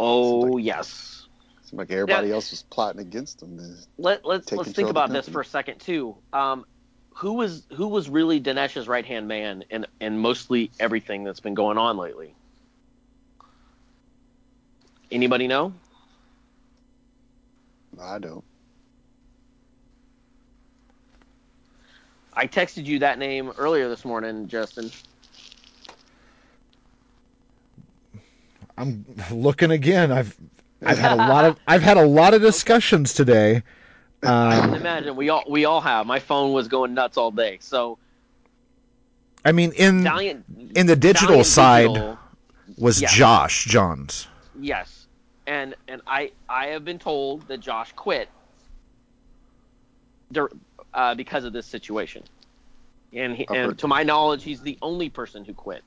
Oh like- yes. Seemed like everybody else was plotting against them. Let, let's let's think about this for a second too. Um, who was who was really Dinesh's right hand man and and mostly everything that's been going on lately? Anybody know? I don't. I texted you that name earlier this morning, Justin. I'm looking again. I've I've had a lot of I've had a lot of discussions today. I can Um, imagine we all we all have. My phone was going nuts all day. So I mean, in Valiant in the digital Valiant side Digital- was yeah. Josh Johns. Yes, and and I I have been told that Josh quit uh, because of this situation, and he, and to my knowledge, he's the only person who quit.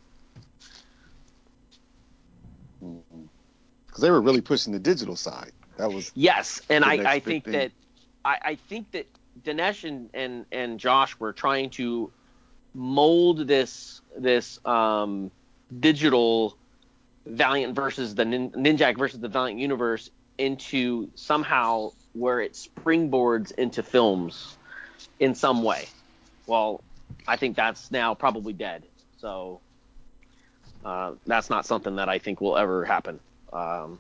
Because they were really pushing the digital side. That was Yes, and I, I think thing. that I, I think that Dinesh and, and, and Josh were trying to mold this this um, digital Valiant versus the Nin- Ninjak versus the Valiant universe into somehow where it springboards into films in some way. Well, I think that's now probably dead. So uh, that's not something that I think will ever happen. Um,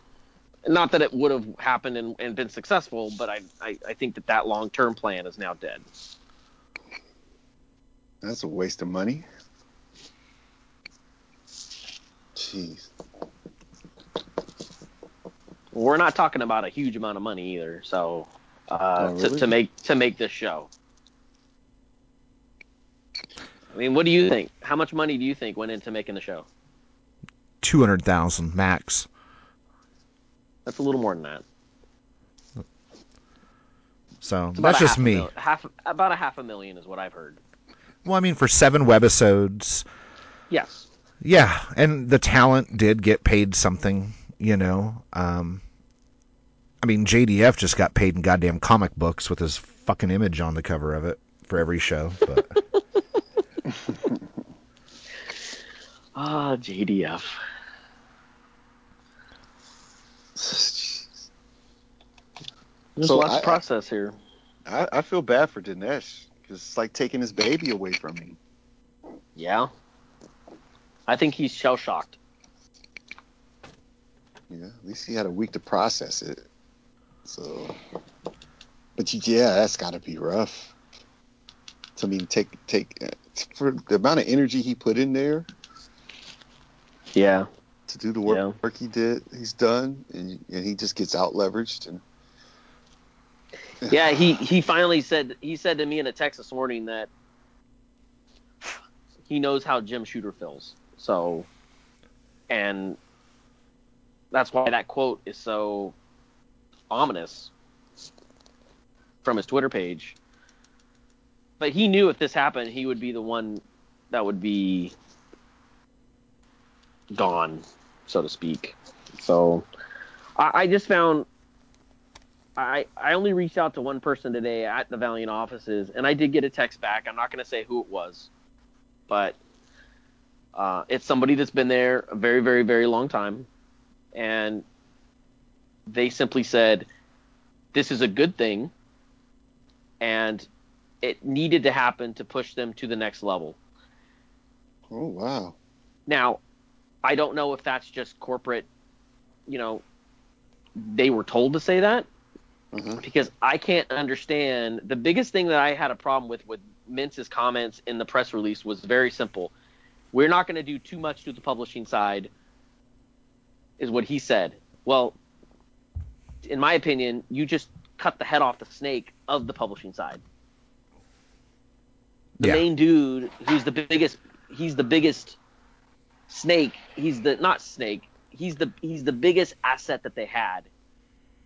not that it would have happened and, and been successful, but I, I, I think that that long term plan is now dead. that's a waste of money. Jeez. We're not talking about a huge amount of money either, so uh, Oh, to, to make to make this show. I mean, what do you think? How much money do you think went into making the show? Two hundred thousand max. That's a little more than that. So that's just me. mil- half about a half a million is what I've heard. Well, I mean, for seven webisodes, Yes. yeah, and the talent did get paid something, you know. Um, I mean, JDF just got paid in goddamn comic books with his fucking image on the cover of it for every show. But Ah, JDF. Jeez. There's So lots I- of process here. I, I feel bad for Dinesh because it's like taking his baby away from him. Yeah. I think he's shell shocked. Yeah, at least he had a week to process it. So, but yeah, that's got to be rough. To I mean, take take uh, for the amount of energy he put in there Yeah. to do the work, Yeah. work he did, he's done, and, and he just gets out leveraged. And Yeah, he he finally said he said to me in a text this morning that he knows how Jim Shooter feels. So, and that's why that quote is so ominous from his Twitter page. But he knew if this happened, he would be the one that would be gone, so to speak. So, I, I just found I, I only reached out to one person today at the Valiant offices, and I did get a text back. I'm not going to say who it was, but uh, it's somebody that's been there a very, very, very long time, and they simply said, "This is a good thing, and it needed to happen to push them to the next level." oh wow, Now, I don't know if that's just corporate, you know, they were told to say that, uh-huh. because I can't understand. The biggest thing that I had a problem with with Mintz's comments in the press release was very simple. We're not going to do too much to the publishing side, is what he said. Well, in my opinion, you just cut the head off the snake of the publishing side. The Yeah. main dude, who's the biggest, he's the biggest snake. He's the not snake. He's the he's the biggest asset that they had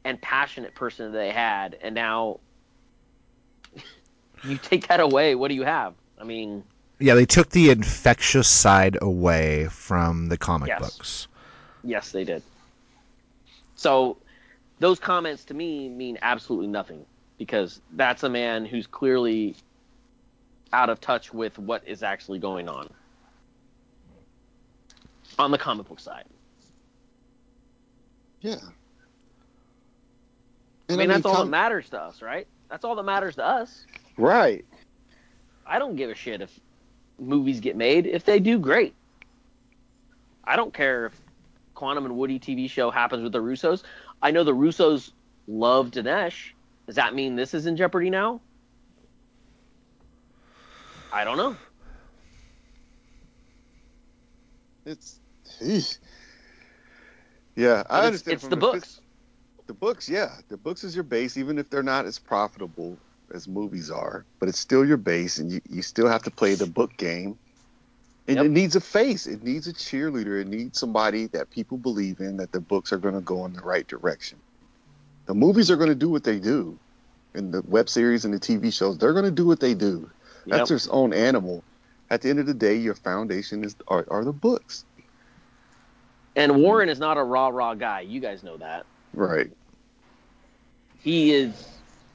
and passionate person that they had, and now you take that away. What do you have? I mean, Yeah, they took the infectious side away from the comic Yes. books. Yes, they did. So those comments to me mean absolutely nothing because that's a man who's clearly out of touch with what is actually going on on the comic book side. Yeah. I And mean, that's all that matters to us, right? That's all that matters to us. Right. I don't give a shit if movies get made. If they do, great. I don't care if Quantum and Woody TV show happens with the Russos. I know the Russos love Dinesh. Does that mean this is in jeopardy now? I don't know. It's. Eesh. Yeah, I But understand. it's the books. The books, yeah, the books is your base, even if they're not as profitable as movies are. But it's still your base, and you, you still have to play the book game. And Yep. it needs a face. It needs a cheerleader. It needs somebody that people believe in. That the books are going to go in the right direction. The movies are going to do what they do, and the web series and the TV shows, they're going to do what they do. That's Yep. their own animal. At the end of the day, your foundation is are, are the books. And mm-hmm. Warren is not a rah rah guy. You guys know that. Right. He is.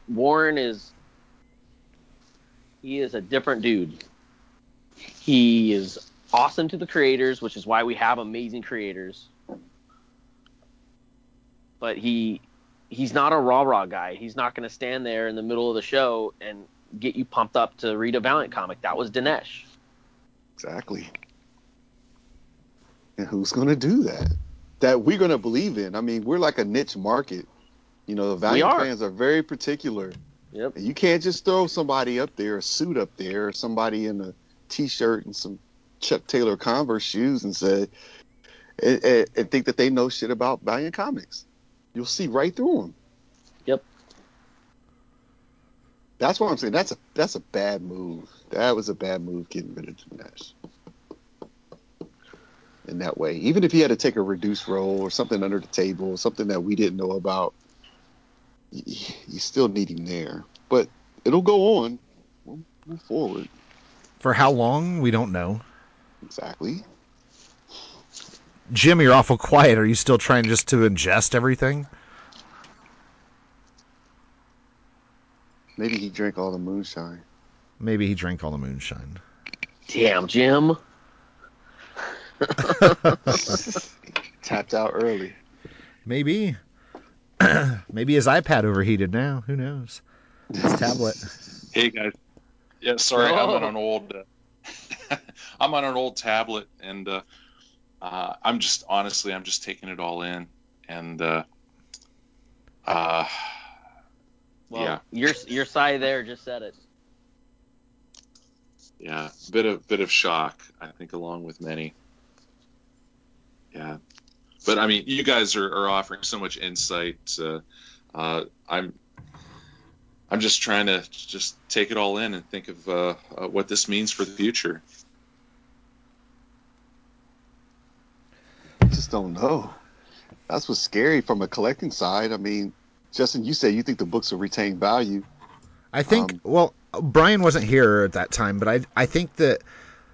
Warren is. He is a different dude. He is awesome to the creators, which is why we have amazing creators. But he he's not a rah rah guy. He's not going to stand there in the middle of the show and get you pumped up to read a Valiant comic. That was Dinesh. Exactly. And who's going to do that? That we're going to believe in. I mean, we're like a niche market. You know, the Valiant are. fans are very particular. Yep. And you can't just throw somebody up there, a suit up there, or somebody in a t-shirt and some Chuck Taylor Converse shoes and say, and, and, and think that they know shit about Valiant comics. You'll see right through them. Yep. That's what I'm saying. That's a that's a bad move. That was a bad move getting rid of Dinesh in that way. Even if he had to take a reduced role or something under the table, something that we didn't know about, y- y- you still need him there. But it'll go on. We'll move forward. For how long, we don't know. Exactly. Jim, you're awful quiet. Are you still trying just to ingest everything? Maybe he drank all the moonshine. Maybe he drank all the moonshine. Damn, Jim. Tapped out early. Maybe. Maybe his iPad overheated now. Who knows? His tablet. Hey guys. Yeah, sorry, I'm on Oh. an old. Uh, I'm on an old tablet, and uh, uh, I'm just honestly, I'm just taking it all in, and uh, uh, Well, Yeah. your your side there just said it. yeah, bit of bit of shock, I think, along with many. Yeah, but I mean, you guys are, are offering so much insight. Uh, uh, I'm I'm just trying to just take it all in and think of uh, uh, what this means for the future. I just don't know. That's what's scary from a collecting side. I mean, Justin, you say you think the books will retain value. I think. Um, well, Brian wasn't here at that time, but I I think that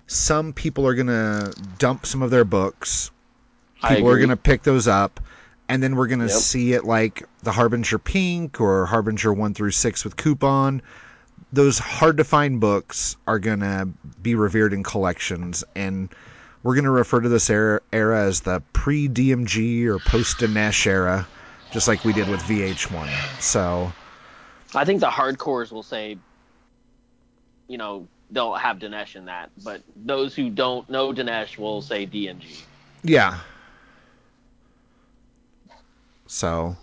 some people are gonna dump some of their books. People are gonna pick those up, and then we're gonna Yep. see it like the Harbinger Pink or Harbinger one through six with coupon. Those hard to find books are gonna be revered in collections, and we're gonna refer to this era, era as the pre DMG or post Dinesh era, just like we did with VH1. So. I think the hardcores will say, you know, they'll have Dinesh in that, but those who don't know Dinesh will say DMG. Yeah. So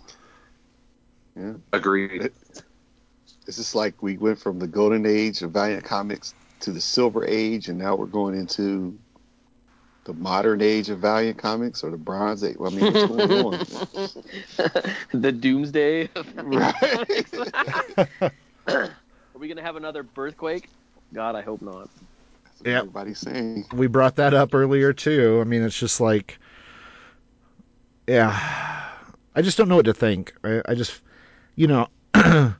Agreed. It's just like we went from the golden age of Valiant Comics to the silver age, and now we're going into the modern age of Valiant Comics or the bronze age. I mean, what's going on? the Doomsday. Right. Are we gonna have another Birthquake? God, I hope not. That's what Yep. everybody's saying. we brought that up earlier too. I mean, it's just like, yeah, I just don't know what to think. I, I just, you know, I've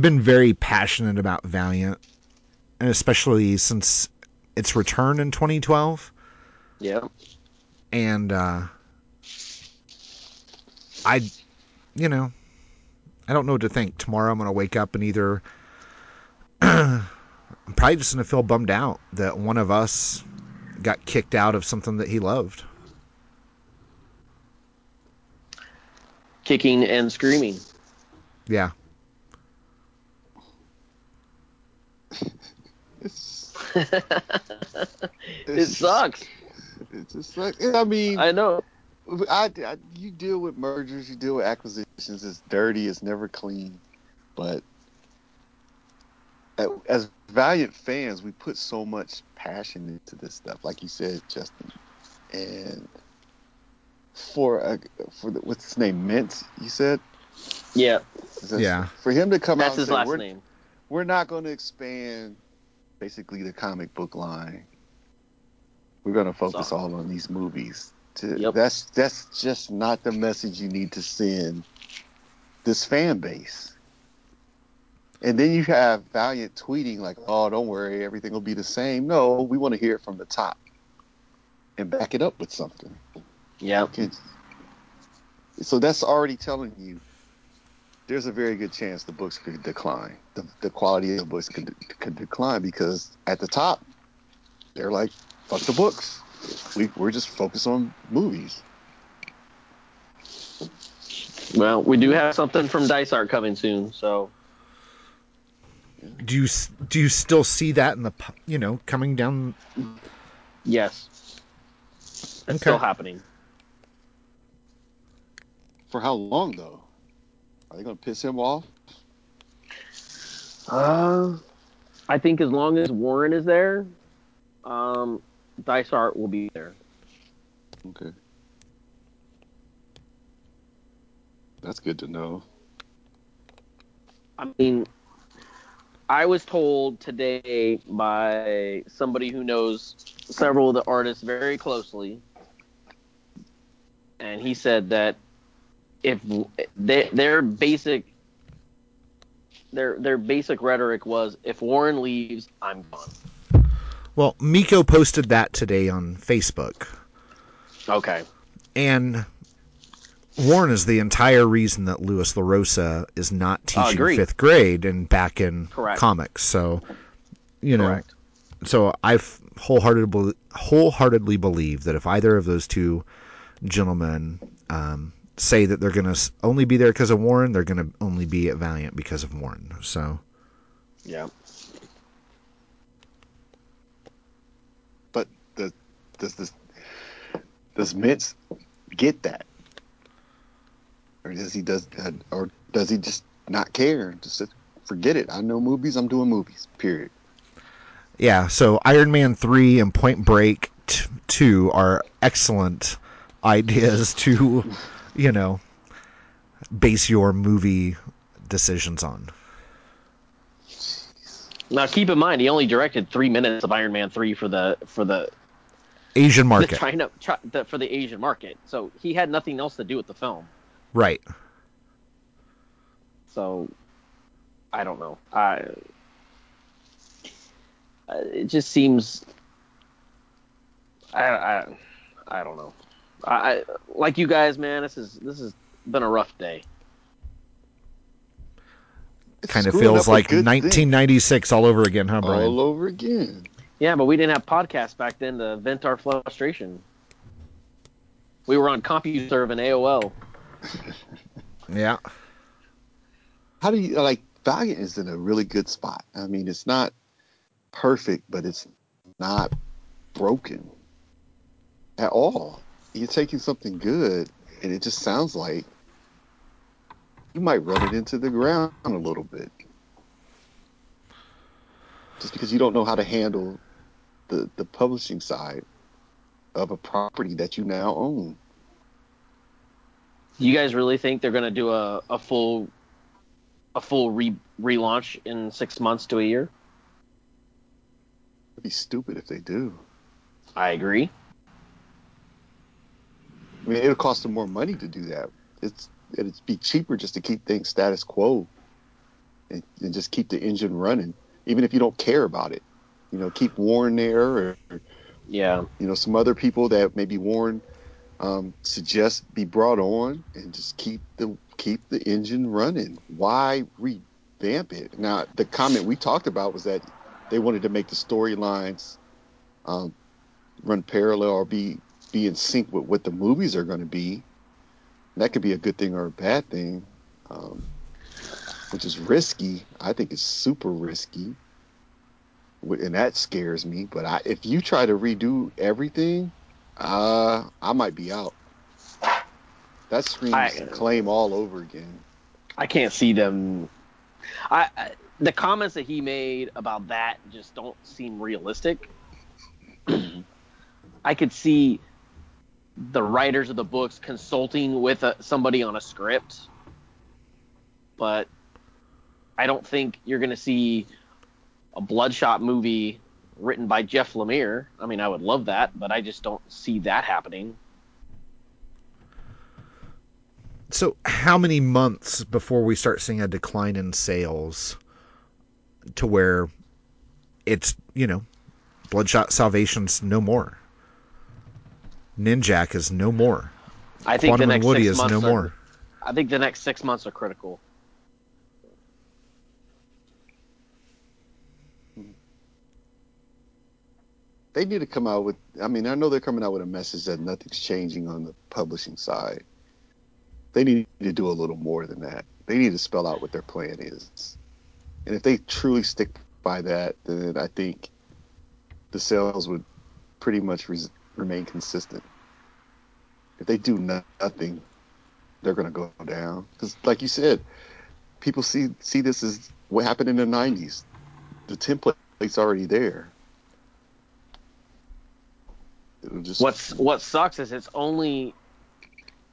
been very passionate about Valiant, and especially since its return in 2012, Yeah. and uh, I, you know, I don't know what to think. Tomorrow I'm gonna wake up and either I'm probably just gonna feel bummed out that one of us got kicked out of something that he loved. Kicking and screaming. Yeah. It's, It sucks. It just sucks. I mean, I know. I, I- you deal with mergers, you deal with acquisitions. It's dirty. It's never clean. But as Valiant fans, we put so much passion into this stuff, like you said, Justin. And for a, for the, what's his name, Mint? You said. Yeah, Is Yeah. For him to come out that's his say, last we're, name. we're not going to expand basically the comic book line. We're going to focus So- all on these movies. To, Yep. That's that's just not the message you need to send this fan base. And then you have Valiant tweeting like, "Oh, don't worry, everything will be the same." No, we want to hear it from the top and back it up with something. Yeah. So that's already telling you there's a very good chance the books could decline. The, the quality of the books could, could decline because at the top, they're like, fuck the books. We, we're just focused on movies. Well, we do have something from Dysart coming soon, so Do you do you still see that in the you know coming down? yes, it's Okay. still happening. For how long, though? Are they going to piss him off? Uh, I think as long as Warren is there, um, Dysart will be there. Okay. That's good to know. I mean, I was told today by somebody who knows several of the artists very closely, and he said that if they, their basic their their basic rhetoric was if Warren leaves, I'm gone. Well, Mico posted that today on Facebook, Okay. and Warren is the entire reason that Lewis LaRosa is not teaching agreed. fifth grade and back in Correct. comics. So, you know, Correct. so I wholeheartedly wholeheartedly believe that if either of those two gentlemen um, say that they're going to only be there because of Warren, they're going to only be at Valiant because of Warren. So, Yeah. But does does this does Mintz get that, or does he does uh, or does he just not care? Just forget it. I know movies. I'm doing movies. Period. yeah. So Iron Man three and Point Break t- two are excellent ideas to, you know, base your movie decisions on. Now keep in mind, he only directed three minutes of Iron Man three for the for the Asian the market, China chi- the, for the Asian market. So he had nothing else to do with the film. right? So I don't know. I I- it just seems I I, I don't know. I, I like you guys, man. This is this has been a rough day. It's Kind of feels like good thing 1996 all over again, huh, Brian? all over again. Yeah, but we didn't have podcasts back then to vent our frustration. We were on CompuServe and AOL. Yeah. How do you like? Valiant is in a really good spot. I mean, it's not perfect, but it's not broken at all. You're taking something good, and it just sounds like you might run it into the ground a little bit, just because you don't know how to handle the the publishing side of a property that you now own. You guys really think they're gonna do a, a full a full re relaunch in six months to a year? It'd be stupid if they do. I agree. I mean, it'll cost them more money to do that. It's it'd be cheaper just to keep things status quo and, and just keep the engine running, even if you don't care about it. You know, keep Warren there, or Yeah. you know, some other people that maybe Warren um, suggests be brought on, and just keep the keep the engine running. Why revamp it? Now, the comment we talked about was that they wanted to make the storylines um, run parallel or be be in sync with what the movies are going to be. That could be a good thing or a bad thing, um, which is risky. I think it's super risky, and that scares me. But I, if you try to redo everything, uh, I might be out. That screams I- claim all over again. I can't see them. I, I the comments that he made about that just don't seem realistic. I could see the writers of the books consulting with a, somebody on a script, but I don't think you're going to see a Bloodshot movie written by Jeff Lemire. I mean, I would love that, but I just don't see that happening. So, how many months before we start seeing a decline in sales to where it's, you know, Bloodshot Salvation's no more? Ninjak is no more. I think Quantum the next Woody six is months no are- more. I think the next six months are critical. They need to come out with. I mean, I know they're coming out with a message that nothing's changing on the publishing side. They need to do a little more than that. They need to spell out what their plan is. And if they truly stick by that, then I think the sales would pretty much res- remain consistent. If they do nothing, they're going to go down. Because, like you said, people see see this as what happened in the '90s. The template's already there. Just What's what sucks is it's only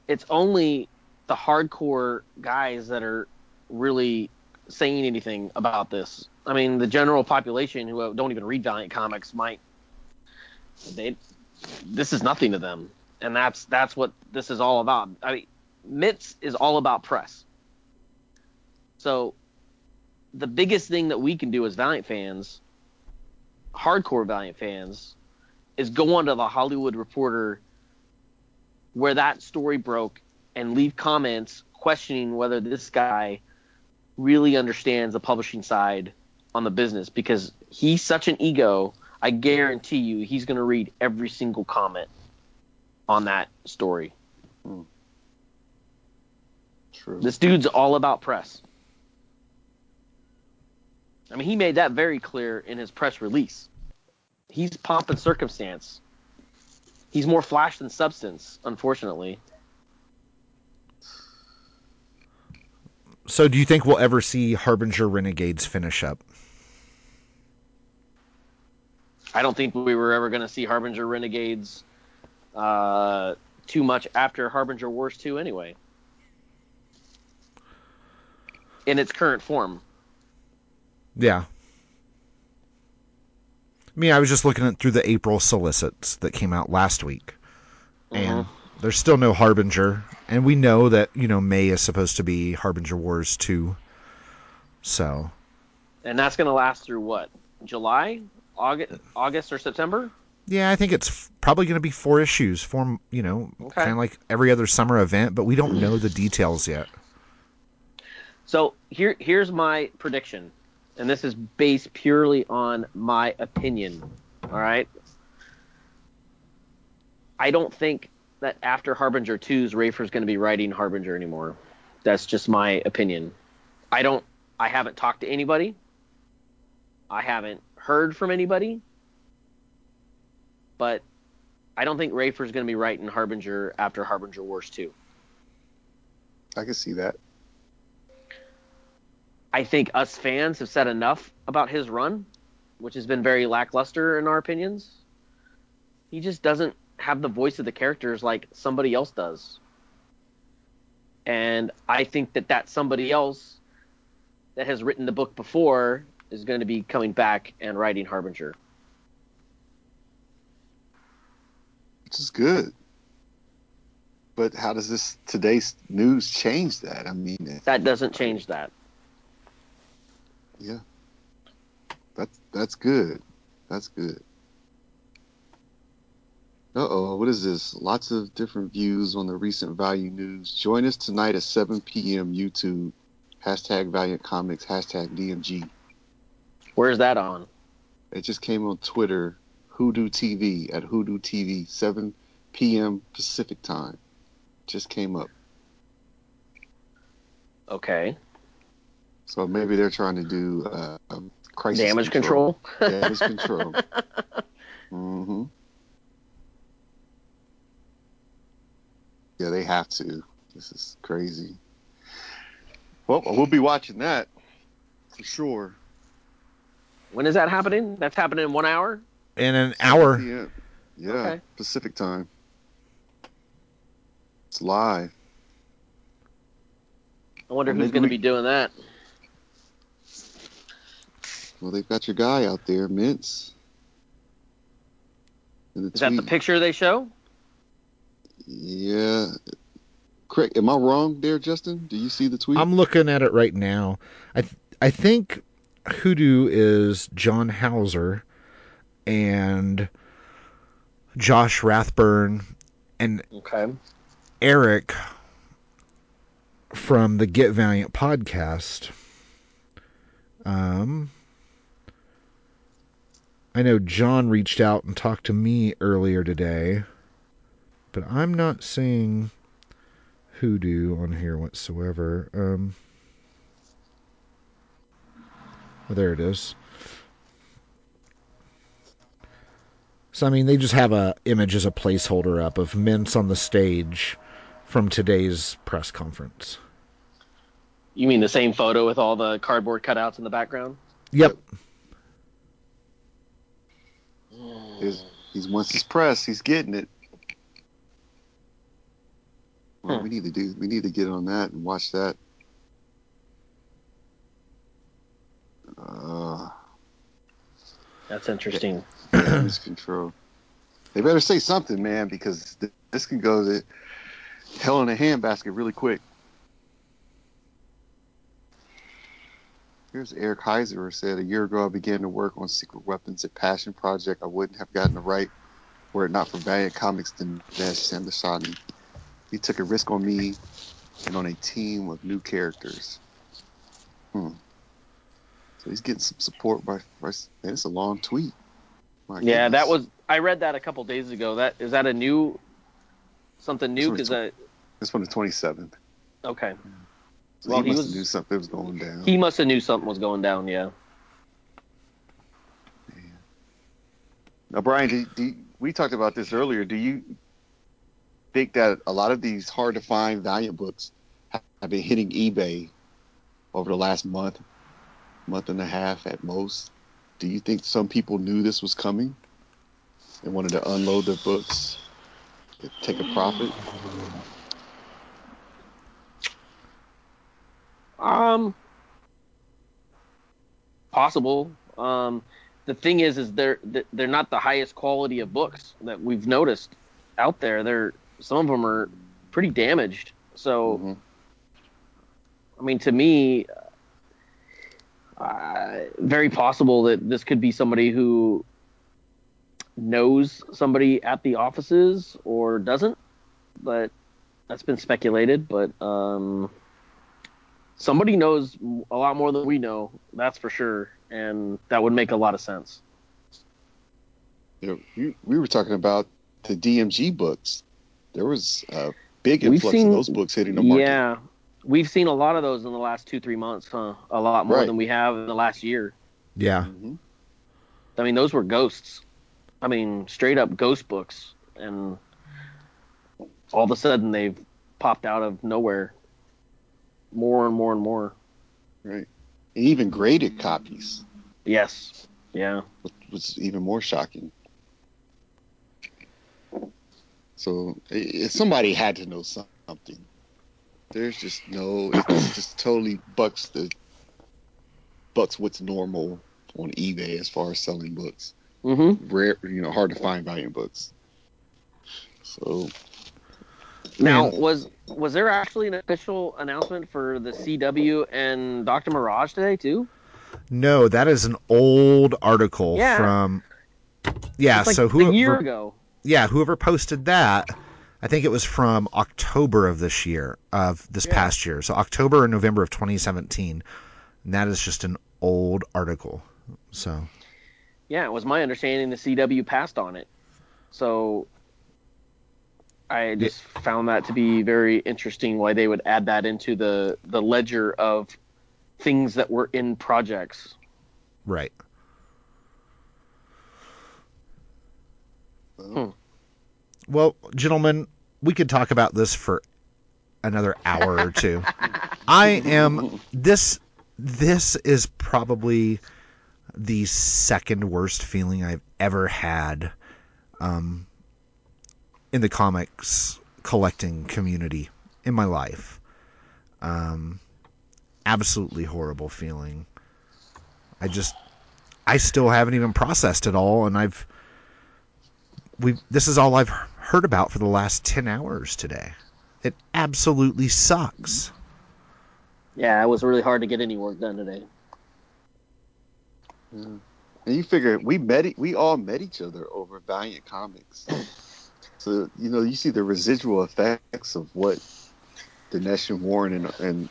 it's only the hardcore guys that are really saying anything about this. I mean, the general population who don't even read Valiant comics might they this is nothing to them, and that's that's what this is all about. I mean, Mintz is all about press. So the biggest thing that we can do as Valiant fans, hardcore Valiant fans, is go onto the Hollywood Reporter where that story broke and leave comments questioning whether this guy really understands the publishing side on the business because he's such an ego. I guarantee you he's going to read every single comment on that story. Hmm. true. This dude's all about press. I mean, he made that very clear in his press release. He's pomp and circumstance. He's more flash than substance, unfortunately. So, do you think we'll ever see Harbinger Renegades finish up? I don't think we were ever going to see Harbinger Renegades uh, too much after Harbinger Wars 2 anyway. In its current form. Yeah. I mean, I was just looking at through the April solicits that came out last week, and there's still no Harbinger, and we know that you know May is supposed to be Harbinger Wars two. So And that's going to last through what? July? August, August or September? Yeah, I think it's f- probably going to be four issues, four you know, Okay. kind of like every other summer event, but we don't know the details yet. So here, here's my prediction, and this is based purely on my opinion. All right. I don't think that after Harbinger 2's Rafer's going to be writing Harbinger anymore. That's just my opinion. I don't. I haven't talked to anybody. I haven't heard from anybody. But I don't think Rafer's going to be writing Harbinger after Harbinger Wars 2. I can see that. I think us fans have said enough about his run, which has been very lackluster in our opinions. He just doesn't have the voice of the characters like somebody else does. And I think that that somebody else that has written the book before is going to be coming back and writing Harbinger. Which is good. But how does this today's news change that? I mean, That doesn't change that. yeah, that that's good. That's good. Uh oh, what is this? Lots of different views on the recent Value news. Join us tonight at 7 p.m. YouTube. Hashtag Valiant Comics, hashtag DMG. Where's that on? It just came on Twitter, Hoodoo TV, at Hoodoo TV, 7 p.m. Pacific time. Just came up. Okay. So maybe they're trying to do uh, um, crisis Damage control. Damage control. Mm-hmm. Yeah, they have to. This is crazy. Well, we'll be watching that for sure. when is that happening? That's happening in one hour. In an hour. Yeah, uh, yeah Okay. Pacific time. It's live. I wonder Well, who's going to we- be doing that. Well, they've got your guy out there, Mintz. The Is that the picture they show? Yeah. Correct. Am I wrong there, Justin? Do you see the tweet? I'm looking at it right now. I th- I think Hoodoo is John Hauser and Josh Rathburn and Okay. Eric from the Get Valiant podcast. Um, I know John reached out and talked to me earlier today, but I'm not seeing Hoodoo on here whatsoever. Um, oh, there it is. So I mean, they just have a image as a placeholder up of Mintz on the stage from today's press conference. You mean the same photo with all the cardboard cutouts in the background? Yep. He's, he's once his press, he's getting it. Well, Hmm. we need to do. We need to get on that and watch that. Uh, That's interesting. Damage control. They better say something, man, because th- this can go to hell in a handbasket really quick. Here's Eric Heisserer said a year ago I began to work on Secret Weapons, a passion project I wouldn't have gotten to write were it not for Valiant Comics Dinesh Shamdasani. He took a risk on me and on a team of new characters. Hmm. So he's getting some support by, by man, it's a long tweet. My Yeah, that was. I read that a couple days ago. That is that a new something new? Because one's this one the 27th. okay, So Well, he he must was- have knew something was going down. he must have knew something was going down. Yeah. Now, Brian, do, do, we talked about this earlier. Do you think that a lot of these hard to find Valiant books have been hitting eBay over the last month, month and a half at most? Do you think some people knew this was coming and wanted to unload their books, take a profit? Um, possible. Um, the thing is, is they're they're not the highest quality of books that we've noticed out there. They're some of them are pretty damaged. So, Mhm. I mean, to me, uh, very possible that this could be somebody who knows somebody at the offices or doesn't. But that's been speculated. But um, somebody knows a lot more than we know. That's for sure, and that would make a lot of sense. You know, we, we were talking about the DMG books. There was a big influx seen- of those books hitting the market. Yeah, we've seen a lot of those in the last two, three months, huh? A lot more Right. than we have in the last year. Yeah. hmm I mean, those were ghosts. I mean, straight up ghost books, and all of a sudden they've popped out of nowhere. More and more and more. Right. And even graded copies, Yes. Yeah. which was even more shocking. So i- i- somebody had to know something. There's just no. It's just totally bucks the bucks what's normal on eBay as far as selling books. Mm-hmm. Rare, you know, hard to find valiant books. So Now, Man. was was there actually an official announcement for the CW and Dr. Mirage today too? No, that is an old article Yeah. from Yeah, like so who a whoever year ago. yeah, whoever posted that, I think it was from October of this year, of this Yeah. past year. So October or November of 2017. And that is just an old article. So Yeah, it was my understanding the CW passed on it. So I just found that to be very interesting why they would add that into the the ledger of things that were in projects. right. Well, Well, gentlemen, we could talk about this for another hour or two. I am this this is probably the second worst feeling I've ever had um, in the comics collecting community in my life. Um, absolutely horrible feeling. I just I still haven't even processed it all and I've we this is all I've heard about for the last 10 hours today. It absolutely sucks. Yeah, it was really hard to get any work done today. Mm-hmm. And you figure we met, we all met each other over Valiant Comics. So you know, you see the residual effects of what Dinesh and Warren and, and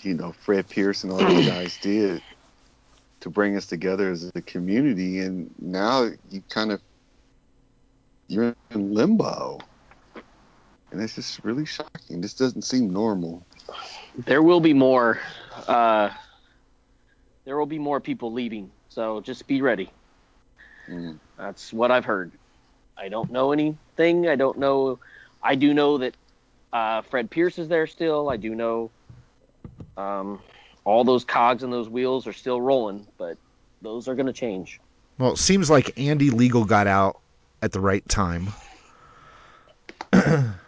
you know Fred Pierce and all those guys did to bring us together as a community, and now you kind of you're in limbo, and it's just really shocking. This doesn't seem normal. There will be more uh there will be more people leaving. So just be ready. Mm. That's what I've heard. I don't know anything. I don't know. I do know that uh, Fred Pierce is there still. I do know um, all those cogs and those wheels are still rolling, but those are going to change. Well, it seems like Andy Liegl got out at the right time.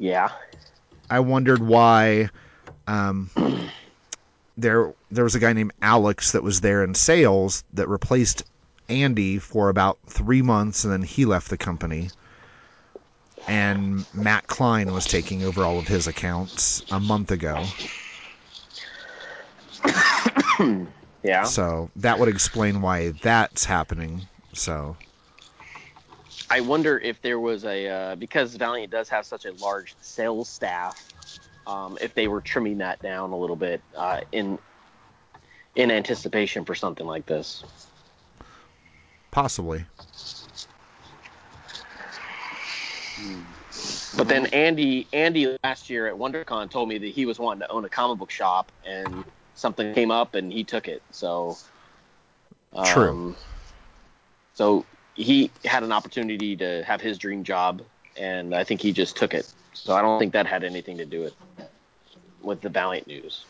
Yeah. I wondered why um, there there was a guy named Alex that was there in sales that replaced Andy for about three months, and then he left the company. And Matt Klein was taking over all of his accounts a month ago. Yeah. So that would explain why that's happening. So I wonder if there was a uh, because Valiant does have such a large sales staff, um, if they were trimming that down a little bit uh, in in anticipation for something like this. possibly. But then Andy Andy last year at WonderCon told me that he was wanting to own a comic book shop and something came up and he took it. So um, True. So he had an opportunity to have his dream job and I think he just took it. So I don't think that had anything to do with with the Valiant news.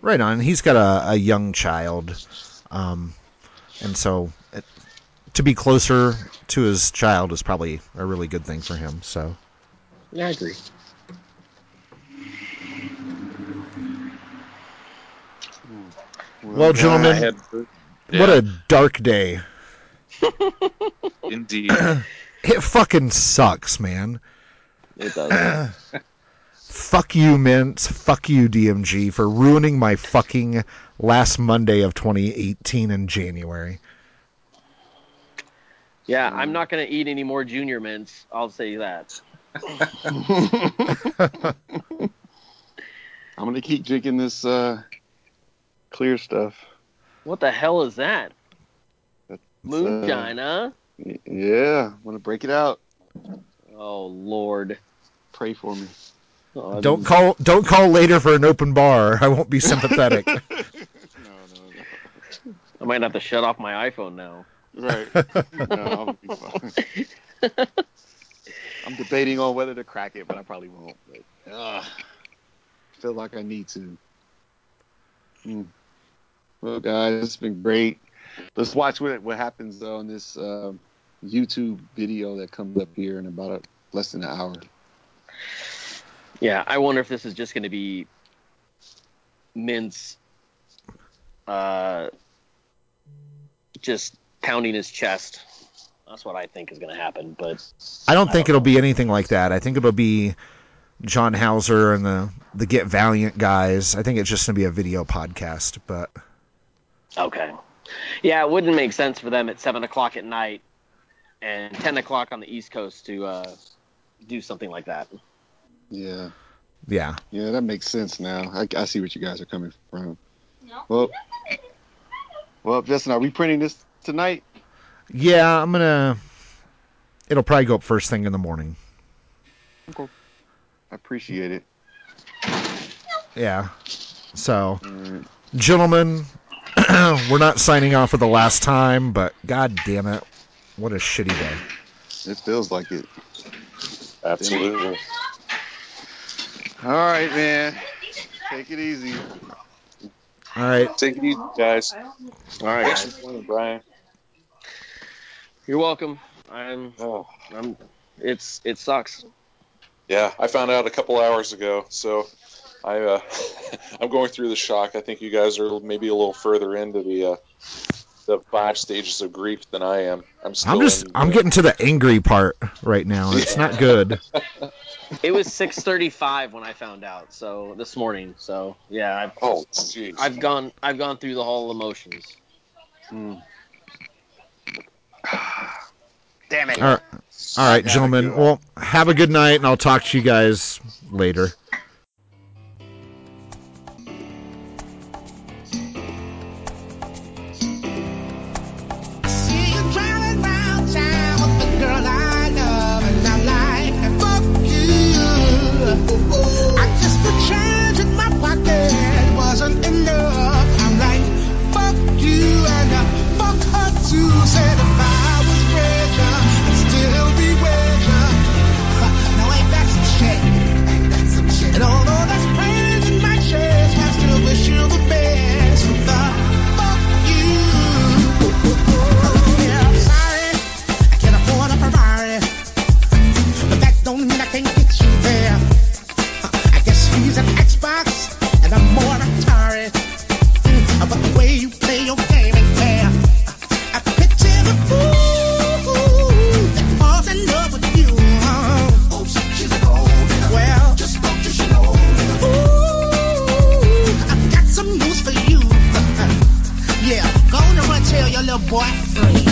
Right on. He's got a, a young child, um, and so it, to be closer to his child is probably a really good thing for him. So Yeah, I agree. Well, gentlemen, I had, what a dark day. indeed. It fucking sucks, man. It does. Fuck you, Mintz. Fuck you, DMG, for ruining my fucking last Monday of 2018 in January. yeah, I'm not gonna eat any more junior mints. I'll say that. I'm gonna keep drinking this uh, clear stuff. What the hell is that? That's, Moonshine, huh? Uh, yeah, I'm gonna break it out. Oh Lord. Pray for me. Oh, Don't call don't call later for an open bar. I won't be sympathetic. No, no, I might have to shut off my iPhone now. Right. No, I'll be fine. I'm debating on whether to crack it, but I probably won't. But uh, feel like I need to. Hmm. Well, guys, it's been great. Let's watch what what happens though on this uh, YouTube video that comes up here in about a, less than an hour. Yeah, I wonder if this is just going to be Mintz uh, just pounding his chest. That's what I think is going to happen. But I don't think it'll be anything like that. I think it'll be John Hauser and the the Get Valiant guys. I think it's just gonna be a video podcast. But okay, Yeah, it wouldn't make sense for them at seven o'clock at night and ten o'clock on the East Coast to uh, do something like that. Yeah. Yeah. Yeah, that makes sense now. I, I see what you guys are coming from. Well, well, Justin, are we printing this tonight? Yeah, I'm gonna. It'll probably go up first thing in the morning. Cool. I appreciate it. Yeah. So, Mm, gentlemen, we're not signing off for the last time, but god damn it, what a shitty day. It feels like it. Absolutely. All right, man. Take it easy. All right. Take it easy, guys. All right, guys. Brian. You're welcome. I'm. Oh. I'm. It's. It sucks. Yeah, I found out a couple hours ago, so I uh, I'm going through the shock. I think you guys are maybe a little further into the uh, the five stages of grief than I am. I'm still. I'm just in, I'm uh, getting to the angry part right now. It's not good. It was 6:35 when I found out. So this morning. So yeah, I've. Oh, jeez. I've gone. I've gone through the whole emotions. Damn it. All right, all right, gentlemen. Well, have a good night, and I'll talk to you guys later. boyfriend.